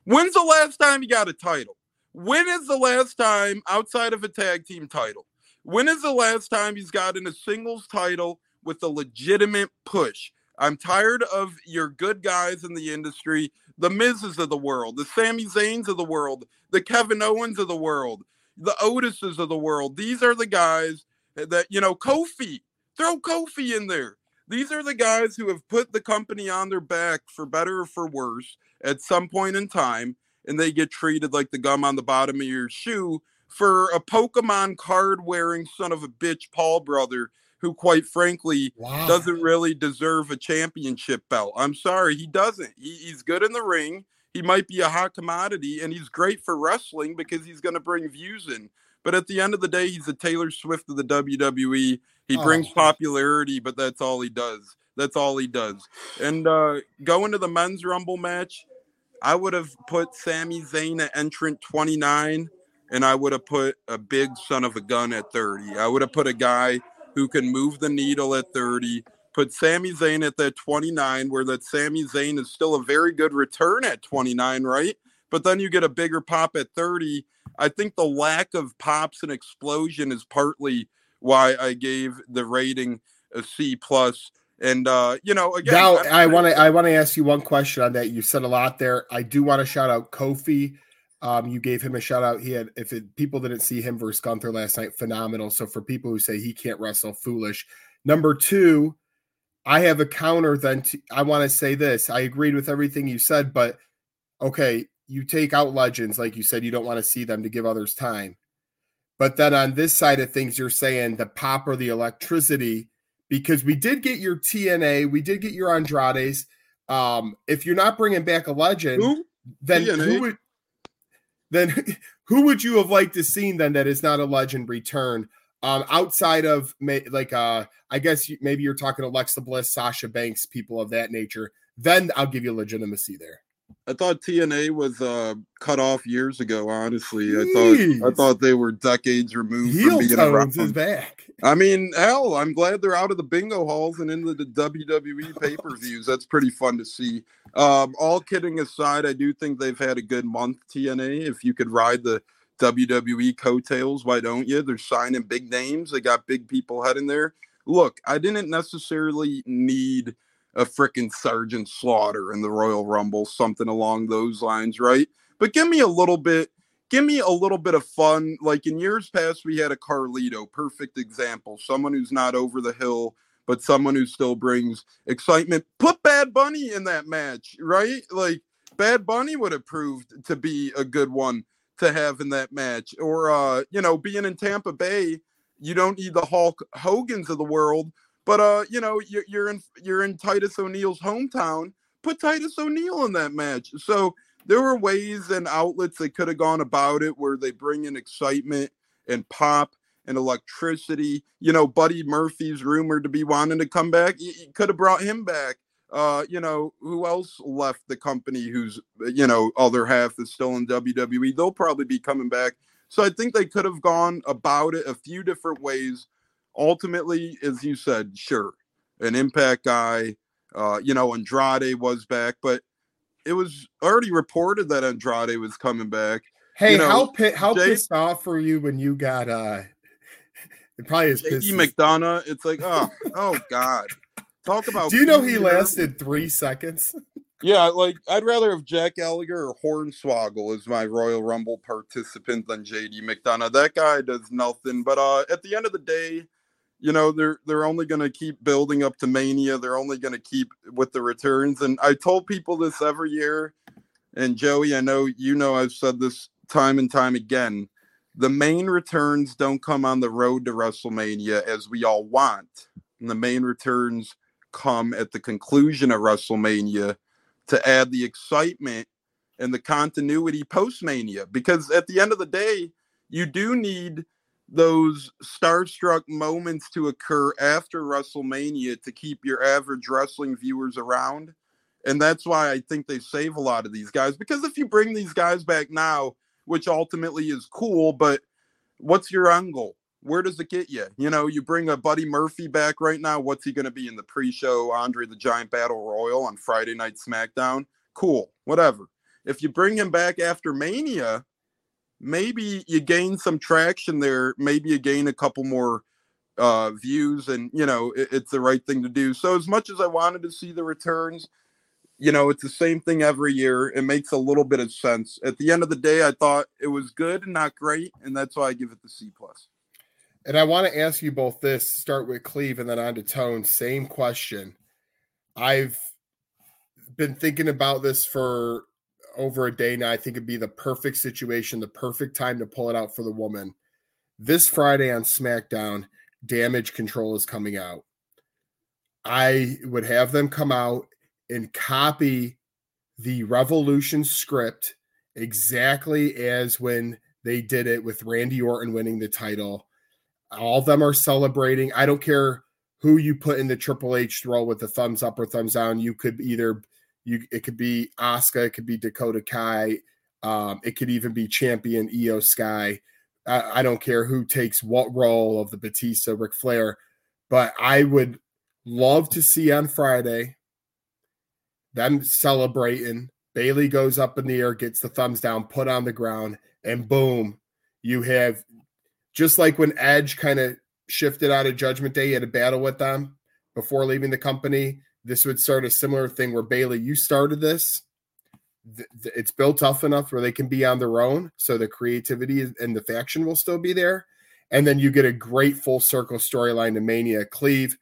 When's the last time he got a title? When is the last time outside of a tag team title? When is the last time he's gotten a singles title with a legitimate push? I'm tired of your good guys in the industry, the Miz's of the world, the Sami Zayns of the world, the Kevin Owens of the world, the Otises of the world. These are the guys that, you know, Kofi, throw Kofi in there. These are the guys who have put the company on their back for better or for worse at some point in time, and they get treated like the gum on the bottom of your shoe for a Pokemon card wearing son of a bitch, Paul brother, who, quite frankly, Wow. doesn't really deserve a championship belt. I'm sorry, he doesn't. He, he's good in the ring. He might be a hot commodity, and he's great for wrestling because he's going to bring views in. But at the end of the day, he's a Taylor Swift of the WWE. He brings Oh. popularity, but that's all he does. That's all he does. And uh, going to the men's Rumble match, I would have put Sami Zayn at entrant 29, and I would have put a big son of a gun at 30. I would have put a guy who can move the needle at 30. Put Sami Zayn at that 29, where that Sami Zayn is still a very good return at 29, right? But then you get a bigger pop at 30. I think the lack of pops and explosion is partly why I gave the rating a C plus. And uh, you know, again, now I want to I want to ask you one question on that. You said a lot there. I do want to shout out Kofi. Um, you gave him a shout out. He had if it, people didn't see him versus Gunther last night, phenomenal. So for people who say he can't wrestle, foolish. Number two, I have a counter. Then to, I want to say this. I agreed with everything you said, but okay, you take out legends like you said. You don't want to see them to give others time. But then on this side of things, you're saying the pop or the electricity because we did get your TNA, we did get your Andrades. Um, if you're not bringing back a legend, Who? then TNA? who would then *laughs* who would you have liked to seen then that is not a legend return? Um, outside of may, like uh, I guess maybe you're talking to Alexa Bliss, Sasha Banks, people of that nature. Then I'll give you legitimacy there. I thought TNA was uh, cut off years ago. Honestly, I thought I thought they were decades removed Heel from being tones is around. back. I mean, hell, I'm glad they're out of the bingo halls and into the WWE pay per views. That's pretty fun to see. Um, all kidding aside, I do think they've had a good month. TNA, if you could ride the WWE coattails, why don't you? They're signing big names. They got big people heading there. Look, I didn't necessarily need a freaking Sergeant Slaughter in the Royal Rumble, something along those lines, right? But give me a little bit, give me a little bit of fun. Like in years past, we had a Carlito, perfect example. Someone who's not over the hill, but someone who still brings excitement. Put Bad Bunny in that match, right? Like Bad Bunny would have proved to be a good one to have in that match. Or uh, you know, being in Tampa Bay, you don't need the Hulk Hogan's of the world, but uh, you know, you're, you're in you're in Titus O'Neil's hometown. Put Titus O'Neil in that match. So there were ways and outlets they could have gone about it where they bring in excitement and pop and electricity. You know, Buddy Murphy's rumored to be wanting to come back. You, could have brought him back. Uh, you know, who else left the company whose, you know, other half is still in WWE? They'll probably be coming back. So I think they could have gone about it a few different ways. Ultimately, as you said, sure, an impact guy, uh, you know, Andrade was back, but it was already reported that Andrade was coming back. Hey, You know, how pi- how pissed off were you when you got uh *laughs* it probably is JD. McDonagh, it's like, oh, *laughs* oh God. Talk about Do you know he lasted three seconds? *laughs* Yeah, like I'd rather have Jack Elliger or Hornswoggle as my Royal Rumble participant than JD McDonagh. That guy does nothing. But uh at the end of the day, you know, they're they're only gonna keep building up to mania. They're only gonna keep with the returns. And I told people this every year, and Joey, I know you know I've said this time and time again. The main returns don't come on the road to WrestleMania as we all want. And the main returns come at the conclusion of WrestleMania to add the excitement and the continuity post Mania. Because at the end of the day, you do need those starstruck moments to occur after WrestleMania to keep your average wrestling viewers around. And that's why I think they save a lot of these guys. Because if you bring these guys back now, which ultimately is cool, but what's your angle? Where does it get you? You know, you bring a Buddy Murphy back right now. What's he going to be in the pre-show Andre the Giant Battle Royal on Friday Night SmackDown? Cool, whatever. If you bring him back after Mania, maybe you gain some traction there. Maybe you gain a couple more uh, views, and you know it- it's the right thing to do. So as much as I wanted to see the returns, you know it's the same thing every year. It makes a little bit of sense. At the end of the day, I thought it was good and not great, and that's why I give it the C plus. And I want to ask you both this. Start with Cleve and then on to Tone. Same question. I've been thinking about this for over a day now. I think it'd be the perfect situation, the perfect time to pull it out for the woman. This Friday on SmackDown, Damage Control is coming out. I would have them come out and copy the Revolution script exactly as when they did it with Randy Orton winning the title. All of them are celebrating. I don't care who you put in the Triple H throw with the thumbs up or thumbs down. You could either you it could be Asuka, it could be Dakota Kai, um, it could even be champion Iyo Sky. I, I don't care who takes what role of the Batista, Ric Flair, but I would love to see on Friday them celebrating. Bayley goes up in the air, gets the thumbs down, put on the ground, and boom, you have just like when Edge kind of shifted out of Judgment Day, he had a battle with them before leaving the company. This would start a similar thing where Bayley, you started this. Th- th- It's built tough enough where they can be on their own, so the creativity and the faction will still be there. And then you get a great full circle storyline to Mania. Cleve,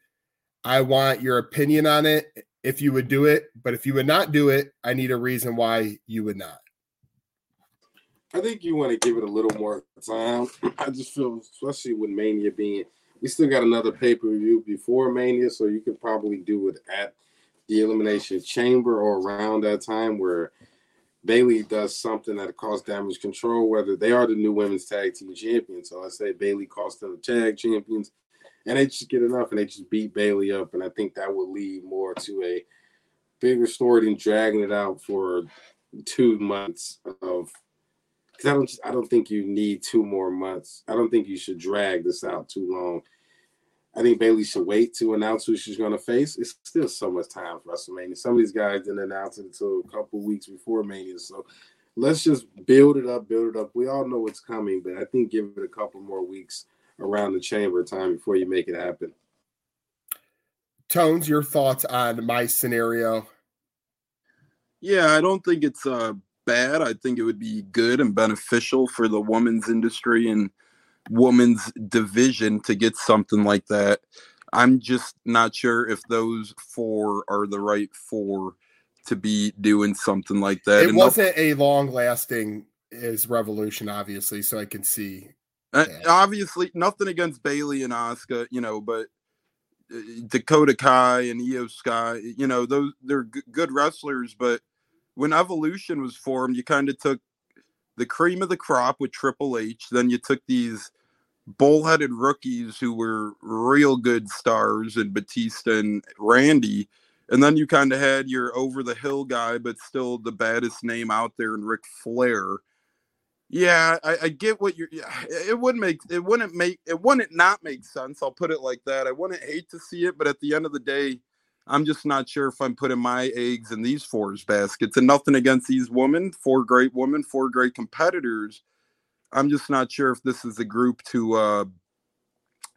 I want your opinion on it if you would do it, but if you would not do it, I need a reason why you would not. I think you want to give it a little more time. I just feel, especially with Mania being, we still got another pay per view before Mania, so you could probably do it at the Elimination Chamber or around that time where Bayley does something that causes damage control, whether they are the new women's tag team champions. So I say Bayley cost them the tag champions, and they just get enough and they just beat Bayley up. And I think that would lead more to a bigger story than dragging it out for two months of because I don't I don't think you need two more months. I don't think you should drag this out too long. I think Bayley should wait to announce who she's going to face. It's still so much time for WrestleMania. Some of these guys didn't announce it until a couple weeks before Mania. So let's just build it up, build it up. We all know what's coming, but I think give it a couple more weeks around the chamber time before you make it happen. Tones, your thoughts on my scenario? Yeah, I don't think it's uh, bad. I think it would be good and beneficial for the women's industry and women's division to get something like that. I'm just not sure if those four are the right four to be doing something like that. It And wasn't a long lasting as Revolution, obviously, so I can see. Uh, obviously, nothing against Bayley and Asuka, you know, but uh, Dakota Kai and Iyo Sky, you know, those they're g- good wrestlers. But when Evolution was formed, you kind of took the cream of the crop with Triple H. Then you took these bullheaded rookies who were real good stars and Batista and Randy. And then you kind of had your over the hill guy, but still the baddest name out there, and Ric Flair. Yeah, I, I get what you're. Yeah, it wouldn't make it wouldn't make it wouldn't not make sense. I'll put it like that. I wouldn't hate to see it, but at the end of the day, I'm just not sure if I'm putting my eggs in these fours baskets. And nothing against these women, four great women, four great competitors. I'm just not sure if this is a group to uh,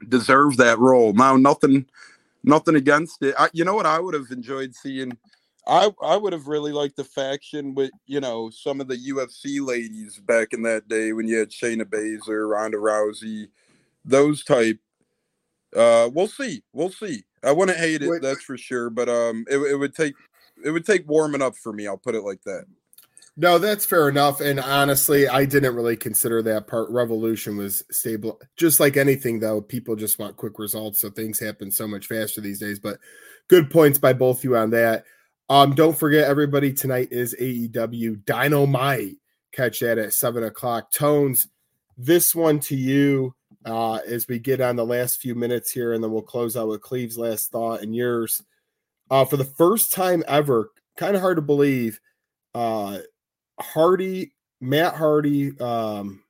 deserve that role. Now, nothing, nothing against it. I, you know what I would have enjoyed seeing. I I would have really liked the faction with you know some of the UFC ladies back in that day when you had Shayna Baszler, Ronda Rousey, those type. Uh, we'll see. We'll see. I wouldn't hate it, Wait. that's for sure. But um, it, it would take it would take warming up for me. I'll put it like that. No, that's fair enough. And honestly, I didn't really consider that part. Revolution was stable. Just like anything, though, people just want quick results. So things happen so much faster these days. But good points by both you on that. Um, don't forget, everybody, tonight is AEW Dynamite. Catch that at seven o'clock. Tones, this one to you uh, as we get on the last few minutes here, and then we'll close out with Cleve's last thought and yours. Uh, for the first time ever, kind of hard to believe, uh, Hardy, Matt Hardy, um,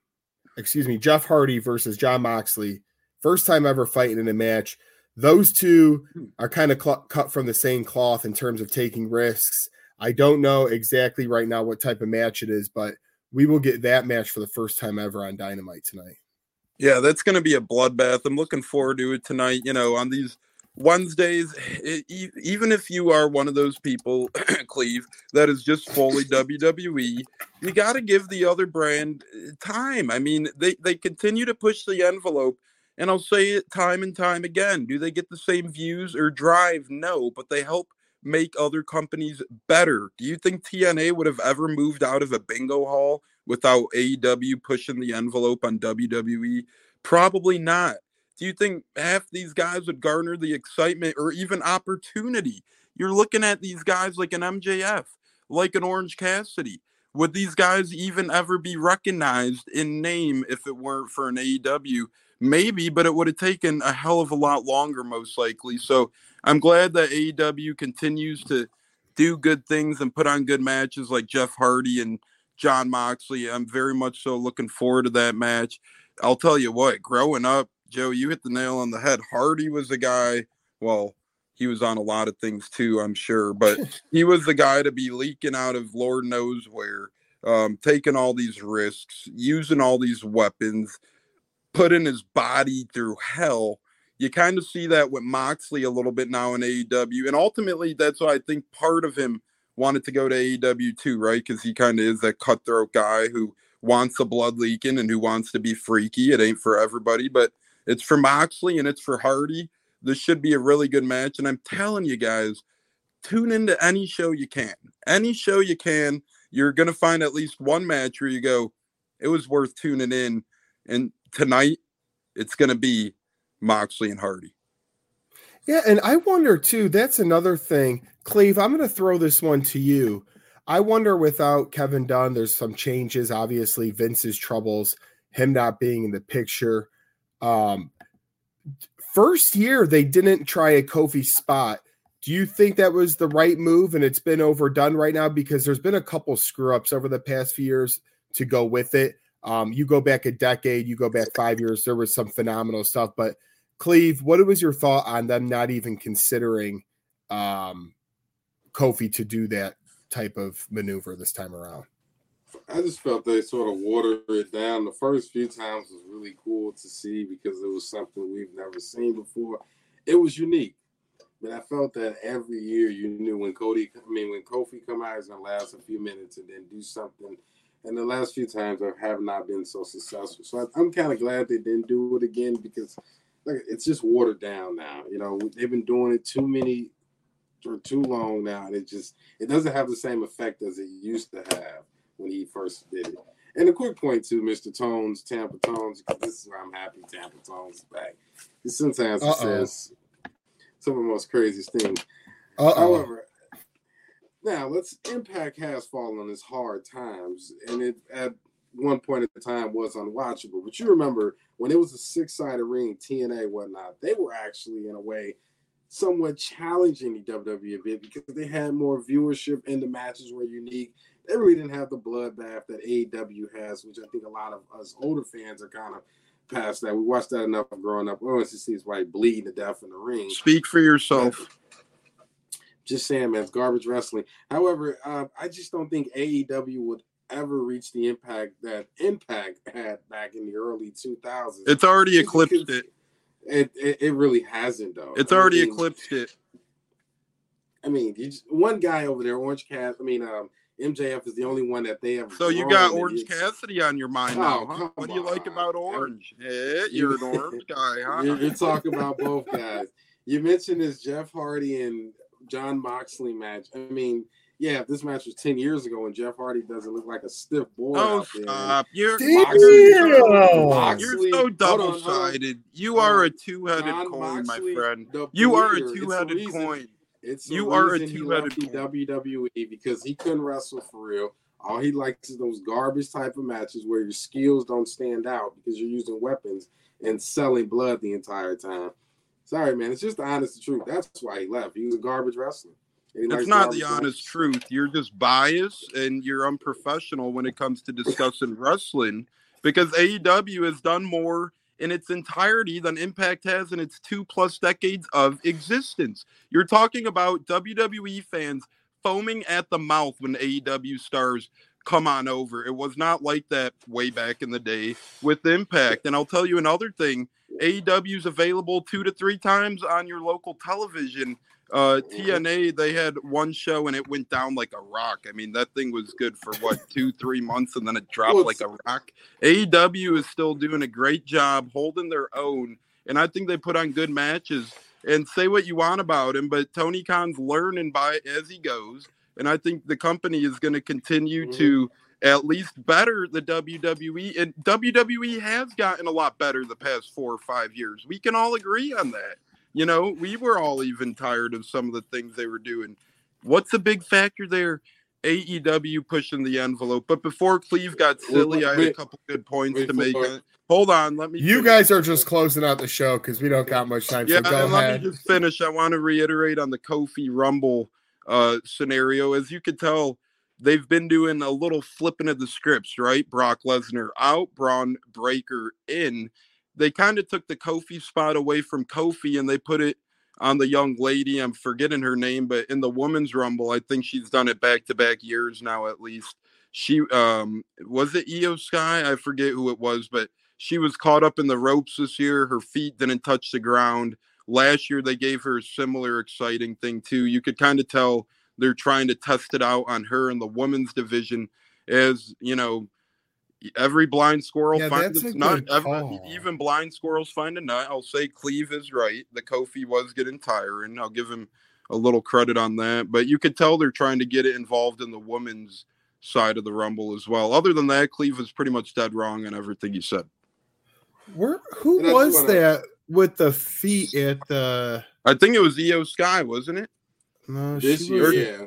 excuse me, Jeff Hardy versus Jon Moxley. First time ever fighting in a match. Those two are kind of cl- cut from the same cloth in terms of taking risks. I don't know exactly right now what type of match it is, but we will get that match for the first time ever on Dynamite tonight. Yeah, that's going to be a bloodbath. I'm looking forward to it tonight. You know, on these Wednesdays, e- e- even if you are one of those people, *clears throat* Cleve, that is just fully WWE, you got to give the other brand uh, time. I mean, they, they continue to push the envelope, and I'll say it time and time again. Do they get the same views or drive? No, but they help make other companies better. Do you think TNA would have ever moved out of a bingo hall without AEW pushing the envelope on WWE? Probably not. Do you think half these guys would garner the excitement or even opportunity? You're looking at these guys like an MJF, like an Orange Cassidy. Would these guys even ever be recognized in name if it weren't for an AEW? Maybe, but it would have taken a hell of a lot longer, most likely. So I'm glad that AEW continues to do good things and put on good matches like Jeff Hardy and Jon Moxley. I'm very much so looking forward to that match. I'll tell you what, growing up, Joe, you hit the nail on the head. Hardy was the guy, well, he was on a lot of things too, I'm sure, but *laughs* he was the guy to be leaking out of Lord knows where, um, taking all these risks, using all these weapons, putting his body through hell. You kind of see that with Moxley a little bit now in AEW. And ultimately, that's why I think part of him wanted to go to AEW too, right? Because he kind of is that cutthroat guy who wants the blood leaking and who wants to be freaky. It ain't for everybody, but it's for Moxley and it's for Hardy. This should be a really good match. And I'm telling you guys, tune into any show you can. Any show you can. You're going to find at least one match where you go, it was worth tuning in. And tonight, it's going to be Moxley and Hardy. Yeah, and I wonder too. That's another thing, Cleve. I'm going to throw this one to you. I wonder without Kevin Dunn, there's some changes. Obviously, Vince's troubles, him not being in the picture. Um, first year they didn't try a Kofi spot. Do you think that was the right move and it's been overdone right now because there's been a couple screw ups over the past few years to go with it? Um, you go back a decade, you go back five years, there was some phenomenal stuff. But Cleve, what was your thought on them not even considering um, Kofi to do that type of maneuver this time around? I just felt they sort of watered it down. The first few times was really cool to see because it was something we've never seen before. It was unique, but I felt that every year you knew when Cody, I mean when Kofi come out, he's gonna last a few minutes and then do something. And the last few times I have not been so successful. So I, I'm kind of glad they didn't do it again because it's just watered down now. You know they've been doing it too many for too long now, and it just it doesn't have the same effect as it used to have when he first did it. And a quick point to Mr. Tones, Tampa Tones, because this is where I'm happy Tampa Tones is back. Sometimes he Uh-oh. says some of the most craziest things. Uh-oh. However, now let's Impact has fallen on its hard times, and it at one point at the time was unwatchable. But you remember when it was a six-sided ring, TNA whatnot, they were actually in a way somewhat challenging the WWE a bit because they had more viewership and the matches were unique. They really didn't have the bloodbath that AEW has, which I think a lot of us older fans are kind of past that. We watched that enough growing up. Oh, just sees white bleeding to death in the ring. Speak for yourself. Just saying, man, it's garbage wrestling. However, uh, I just don't think AEW would ever reach the impact that Impact had back in the early 2000s. It's already eclipsed it. It, it it really hasn't though. It's I already mean, eclipsed it. I mean, you just, one guy over there, Orange Cat. I mean, um, MJF is the only one that they have. So you got Orange Cassidy on your mind Oh, now, huh? What do you like about Orange? Yeah, *laughs* you're an Orange guy, huh? You're, you're talking about both guys. You mentioned this Jeff Hardy and Jon Moxley match. I mean, yeah, if this match was 10 years ago and Jeff Hardy doesn't look like a stiff boy Oh, out there. stop! You're Damn. Moxley- you're so on, hold on. double-sided. You are a two-headed coin, Moxley, my friend. You are a bleeder. It's the two-headed coin. It's You are a reason he left two-headed the WWE because he couldn't wrestle for real. All he likes is those garbage type of matches where your skills don't stand out because you're using weapons and selling blood the entire time. Sorry, man. It's just the honest truth. That's why he left. He was a garbage wrestler. It's not the honest truth. You're just biased and you're unprofessional when it comes to discussing *laughs* wrestling because AEW has done more in its entirety than Impact has in its two plus decades of existence. You're talking about WWE fans foaming at the mouth when AEW stars come on over. It was not like that way back in the day with Impact. And I'll tell you another thing AEW is available two to three times on your local television. Uh, TNA, they had one show and it went down like a rock. I mean, that thing was good for what, *laughs* two, three months, and then it dropped Well, like a rock. AEW is still doing a great job holding their own. And I think they put on good matches. And say what you want about him, but Tony Khan's learning by as he goes. And I think the company is going to continue Mhm. to at least better the WWE. And WWE has gotten a lot better the past four or five years. We can all agree on that. You know, we were all even tired of some of the things they were doing. What's the big factor there? AEW pushing the envelope. But before Cleve got silly, I had a couple good points wait to make. for- on. Hold on, let me. You finish. guys are just closing out the show because we don't got much time. Yeah, so go and let me just finish. I want to reiterate on the Kofi Rumble uh, scenario. As you can tell, they've been doing a little flipping of the scripts, right? Brock Lesnar out, Bron Breakker in. They kind of took the Kofi spot away from Kofi and they put it on the young lady. I'm forgetting her name, but in the women's rumble, I think she's done it back to back years now at least. She um was it Iyo Sky? I forget who it was, but she was caught up in the ropes this year. Her feet didn't touch the ground. Last year they gave her a similar exciting thing too. You could kind of tell they're trying to test it out on her in the women's division as, you know, every blind squirrel Yeah, finds that's a nut. good Every- call. even blind squirrels find a nut. I'll say Cleve is right. The Kofi was getting tiring. I'll give him a little credit on that. But you could tell they're trying to get it involved in the women's side of the Rumble as well. Other than that, Cleve was pretty much dead wrong on everything he said. Where, who And was wanna- that with the feet at the? I think it was Iyo Sky, wasn't it? No, This she year, was. yeah.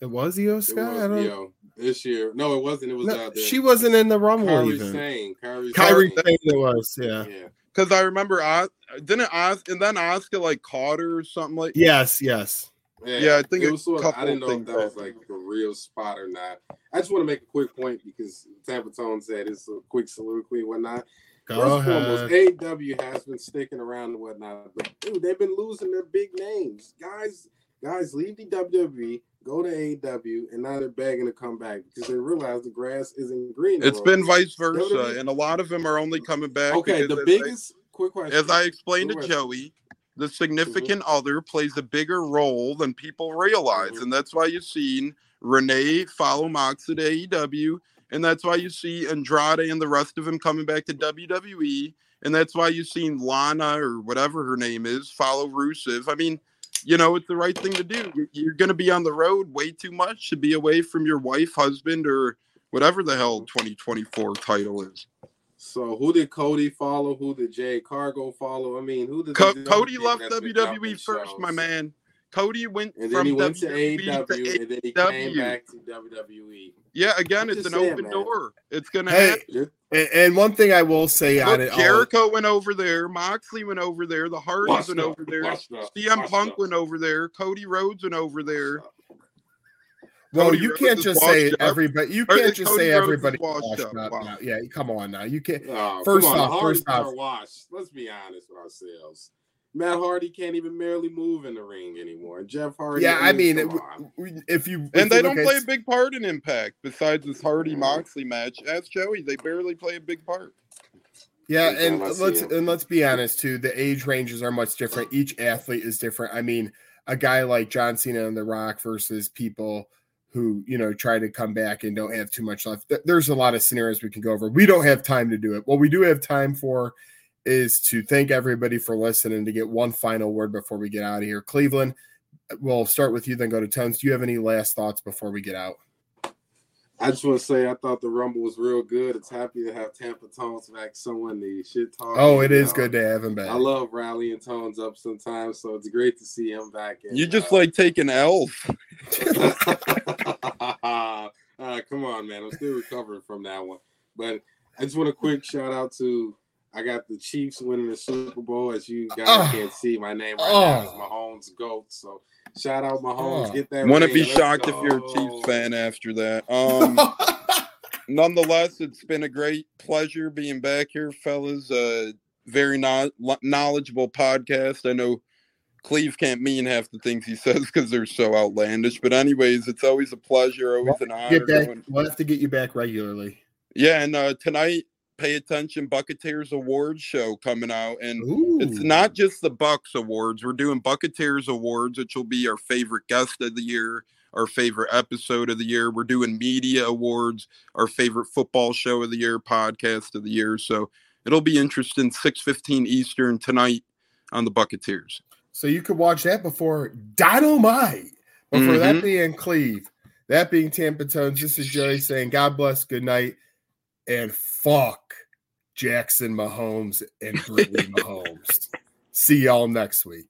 It was Io It Sky. I don't. yo, this year. No, it wasn't. It was No, uh, the, she wasn't in the Rumble Kairi even. Sane. Kairi, Kairi Sane. Sane it was. Yeah. Yeah. Because I remember, Os- didn't Os- and then Oscar like caught her or something like. Yes. Yes. Yeah, I think it was sort of, I didn't know if things that was like a real spot or not. I just want to make a quick point because Tampa Tone said it's a quick soliloquy and whatnot. Go First and foremost, ahead. AEW has been sticking around and whatnot, but dude, they've been losing their big names. Guys, guys, leave the WWE, go to AEW, and now they're begging to come back because they realize the grass isn't green. It's been vice versa, WWE and a lot of them are only coming back. okay. The biggest quick question, as I explained to question. Joey, the significant Mm-hmm. other plays a bigger role than people realize, Mhm. and that's why you've seen Renee follow Mox at AEW, and that's why you see Andrade and the rest of them coming back to WWE, and that's why you've seen Lana or whatever her name is follow Rusev. I mean, you know, it's the right thing to do. You're- going to be on the road way too much to be away from your wife, husband, or whatever the hell 2024 title is. So who did Cody follow? Who did Jade Cargill follow? I mean, who did Co- the- Cody left WWE first, my man. Cody went And then from he went to WWE AEW, to and then he AEW. came back to WWE. Yeah, again, I'm it's an saying, open man. door. It's gonna Hey, happen. Just- and, and one thing I will say on Look, it, all, Jericho went over there. Moxley went over there. The Hardys Washed went up, over there. washed CM washed Punk up. went over there. Cody Rhodes went over there. well, Cody you Rhodes can't just say washed up. everybody. You can't just Cody say Rhodes everybody washed washed up? up. Wow. Yeah, come on now. You can't. Oh, First come on, off, first off- washed. Let's be honest with ourselves. Matt Hardy can't even barely move in the ring anymore. Jeff Hardy. Yeah, I mean, it- on. if you if And they don't look play a big part in Impact besides this Hardy mm-hmm. Moxley match. Ask Joey, they barely play a big part. Yeah, and time I see let's him. and let's be honest too. The age ranges are much different. Each athlete is different. I mean, a guy like John Cena and The Rock versus people who you know try to come back and don't have too much left. There's a lot of scenarios we can go over. We don't have time to do it. What we do have time for is to thank everybody for listening. To get one final word before we get out of here, Cleveland. We'll start with you, then go to Tones. Do you have any last thoughts before we get out? I just want to say I thought the Rumble was real good. It's happy to have Tampa Tones back. Someone the shit talk. Oh, it is Uh, good to have him back. I love rallying Tones up sometimes, so it's great to see him back. in, You just uh, like taking L's. *laughs* uh, come on, man. I'm still recovering from that one. But I just want a quick shout out to I got the Chiefs winning the Super Bowl. As you guys Oh. can't see, my name right now is Oh. Mahomes GOAT. So shout out Mahomes. Oh. Get that. Wouldn't be Let's shocked if you're a. Chiefs fan after that. *laughs* Um, nonetheless, it's been a great pleasure being back here, fellas. Uh, very no- knowledgeable podcast. I know Cleve can't mean half the things he *laughs* says because they're so outlandish. But anyways, it's always a pleasure, always an honor. get back. We'll have to get you back regularly. Yeah, and uh, tonight, pay attention, Bucketeers Awards show coming out, and Ooh. it's not just the Bucks Awards. We're doing Bucketeers Awards, which will be our favorite guest of the year, our favorite episode of the year. We're doing Media Awards, our favorite football show of the year, podcast of the year. So it'll be interesting. Six fifteen Eastern tonight on the Bucketeers. So you could watch that before Dynamite. Before that Mhm. being Cleve, that being Tampa Tones. This is Joey *laughs* saying, God bless, good night, and fuck Jackson Mahomes and Brittany Mahomes. See y'all next week.